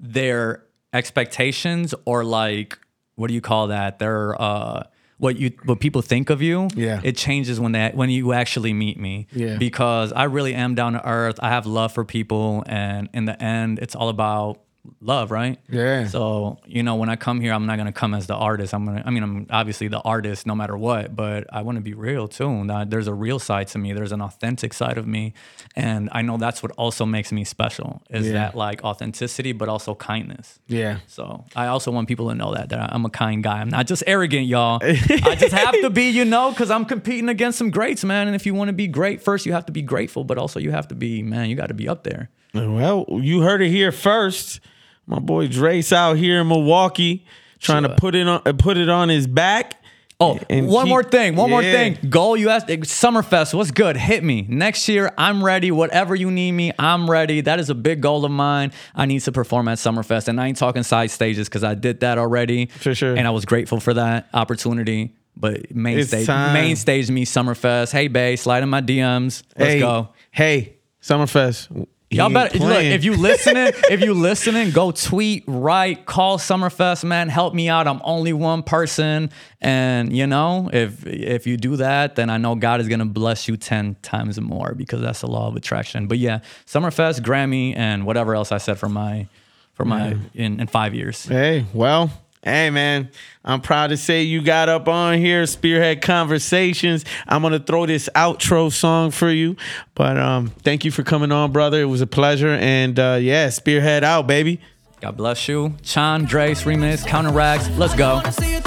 Speaker 2: their expectations or like what do you call that? Their uh what you what people think of you.
Speaker 1: Yeah.
Speaker 2: It changes when that when you actually meet me.
Speaker 1: Yeah.
Speaker 2: Because I really am down to earth. I have love for people and in the end it's all about love, right?
Speaker 1: Yeah.
Speaker 2: So, you know, when I come here, I'm not gonna come as the artist. I'm gonna I mean, I'm obviously the artist no matter what, but I wanna be real too. That there's a real side to me, there's an authentic side of me. And I know that's what also makes me special is
Speaker 1: Yeah.
Speaker 2: that like authenticity, but also kindness.
Speaker 1: Yeah.
Speaker 2: So I also want people to know that that I'm a kind guy. I'm not just arrogant, y'all. [LAUGHS] I just have to be, you know, because I'm competing against some greats, man. And if you want to be great, first you have to be grateful, but also you have to be, man, you got to be up there.
Speaker 1: Well, you heard it here first. My boy Dres out here in Milwaukee trying to put it on put it on his back.
Speaker 2: Oh, one
Speaker 1: keep-
Speaker 2: more thing. One more thing. Goal you asked. Summerfest. What's good? Hit me next year. I'm ready. Whatever you need me, I'm ready. That is a big goal of mine. I need to perform at Summerfest, and I ain't talking side stages because I did that already.
Speaker 1: For sure.
Speaker 2: And I was grateful for that opportunity. But main
Speaker 1: It's
Speaker 2: stage,
Speaker 1: time.
Speaker 2: main stage me Summerfest. Hey, Bay, slide in my DMs. Let's
Speaker 1: hey,
Speaker 2: go.
Speaker 1: Hey, Summerfest.
Speaker 2: Y'all better look if you listening, if you listening, go tweet, write, call Summerfest, man. Help me out. I'm only one person, and you know, if if you do that, then I know God is gonna bless you ten times more because that's the law of attraction. But yeah, Summerfest, Grammy, and whatever else I said for my for my in, in five years.
Speaker 1: Hey, well, hey man, I'm proud to say you got up on here, Spearhead Conversations. I'm gonna throw this outro song for you, but um, thank you for coming on, brother. It was a pleasure, and uh, yeah, Spearhead out, baby.
Speaker 2: God bless you. Chan, Dres, Remix, Counteracts. Let's go.
Speaker 4: See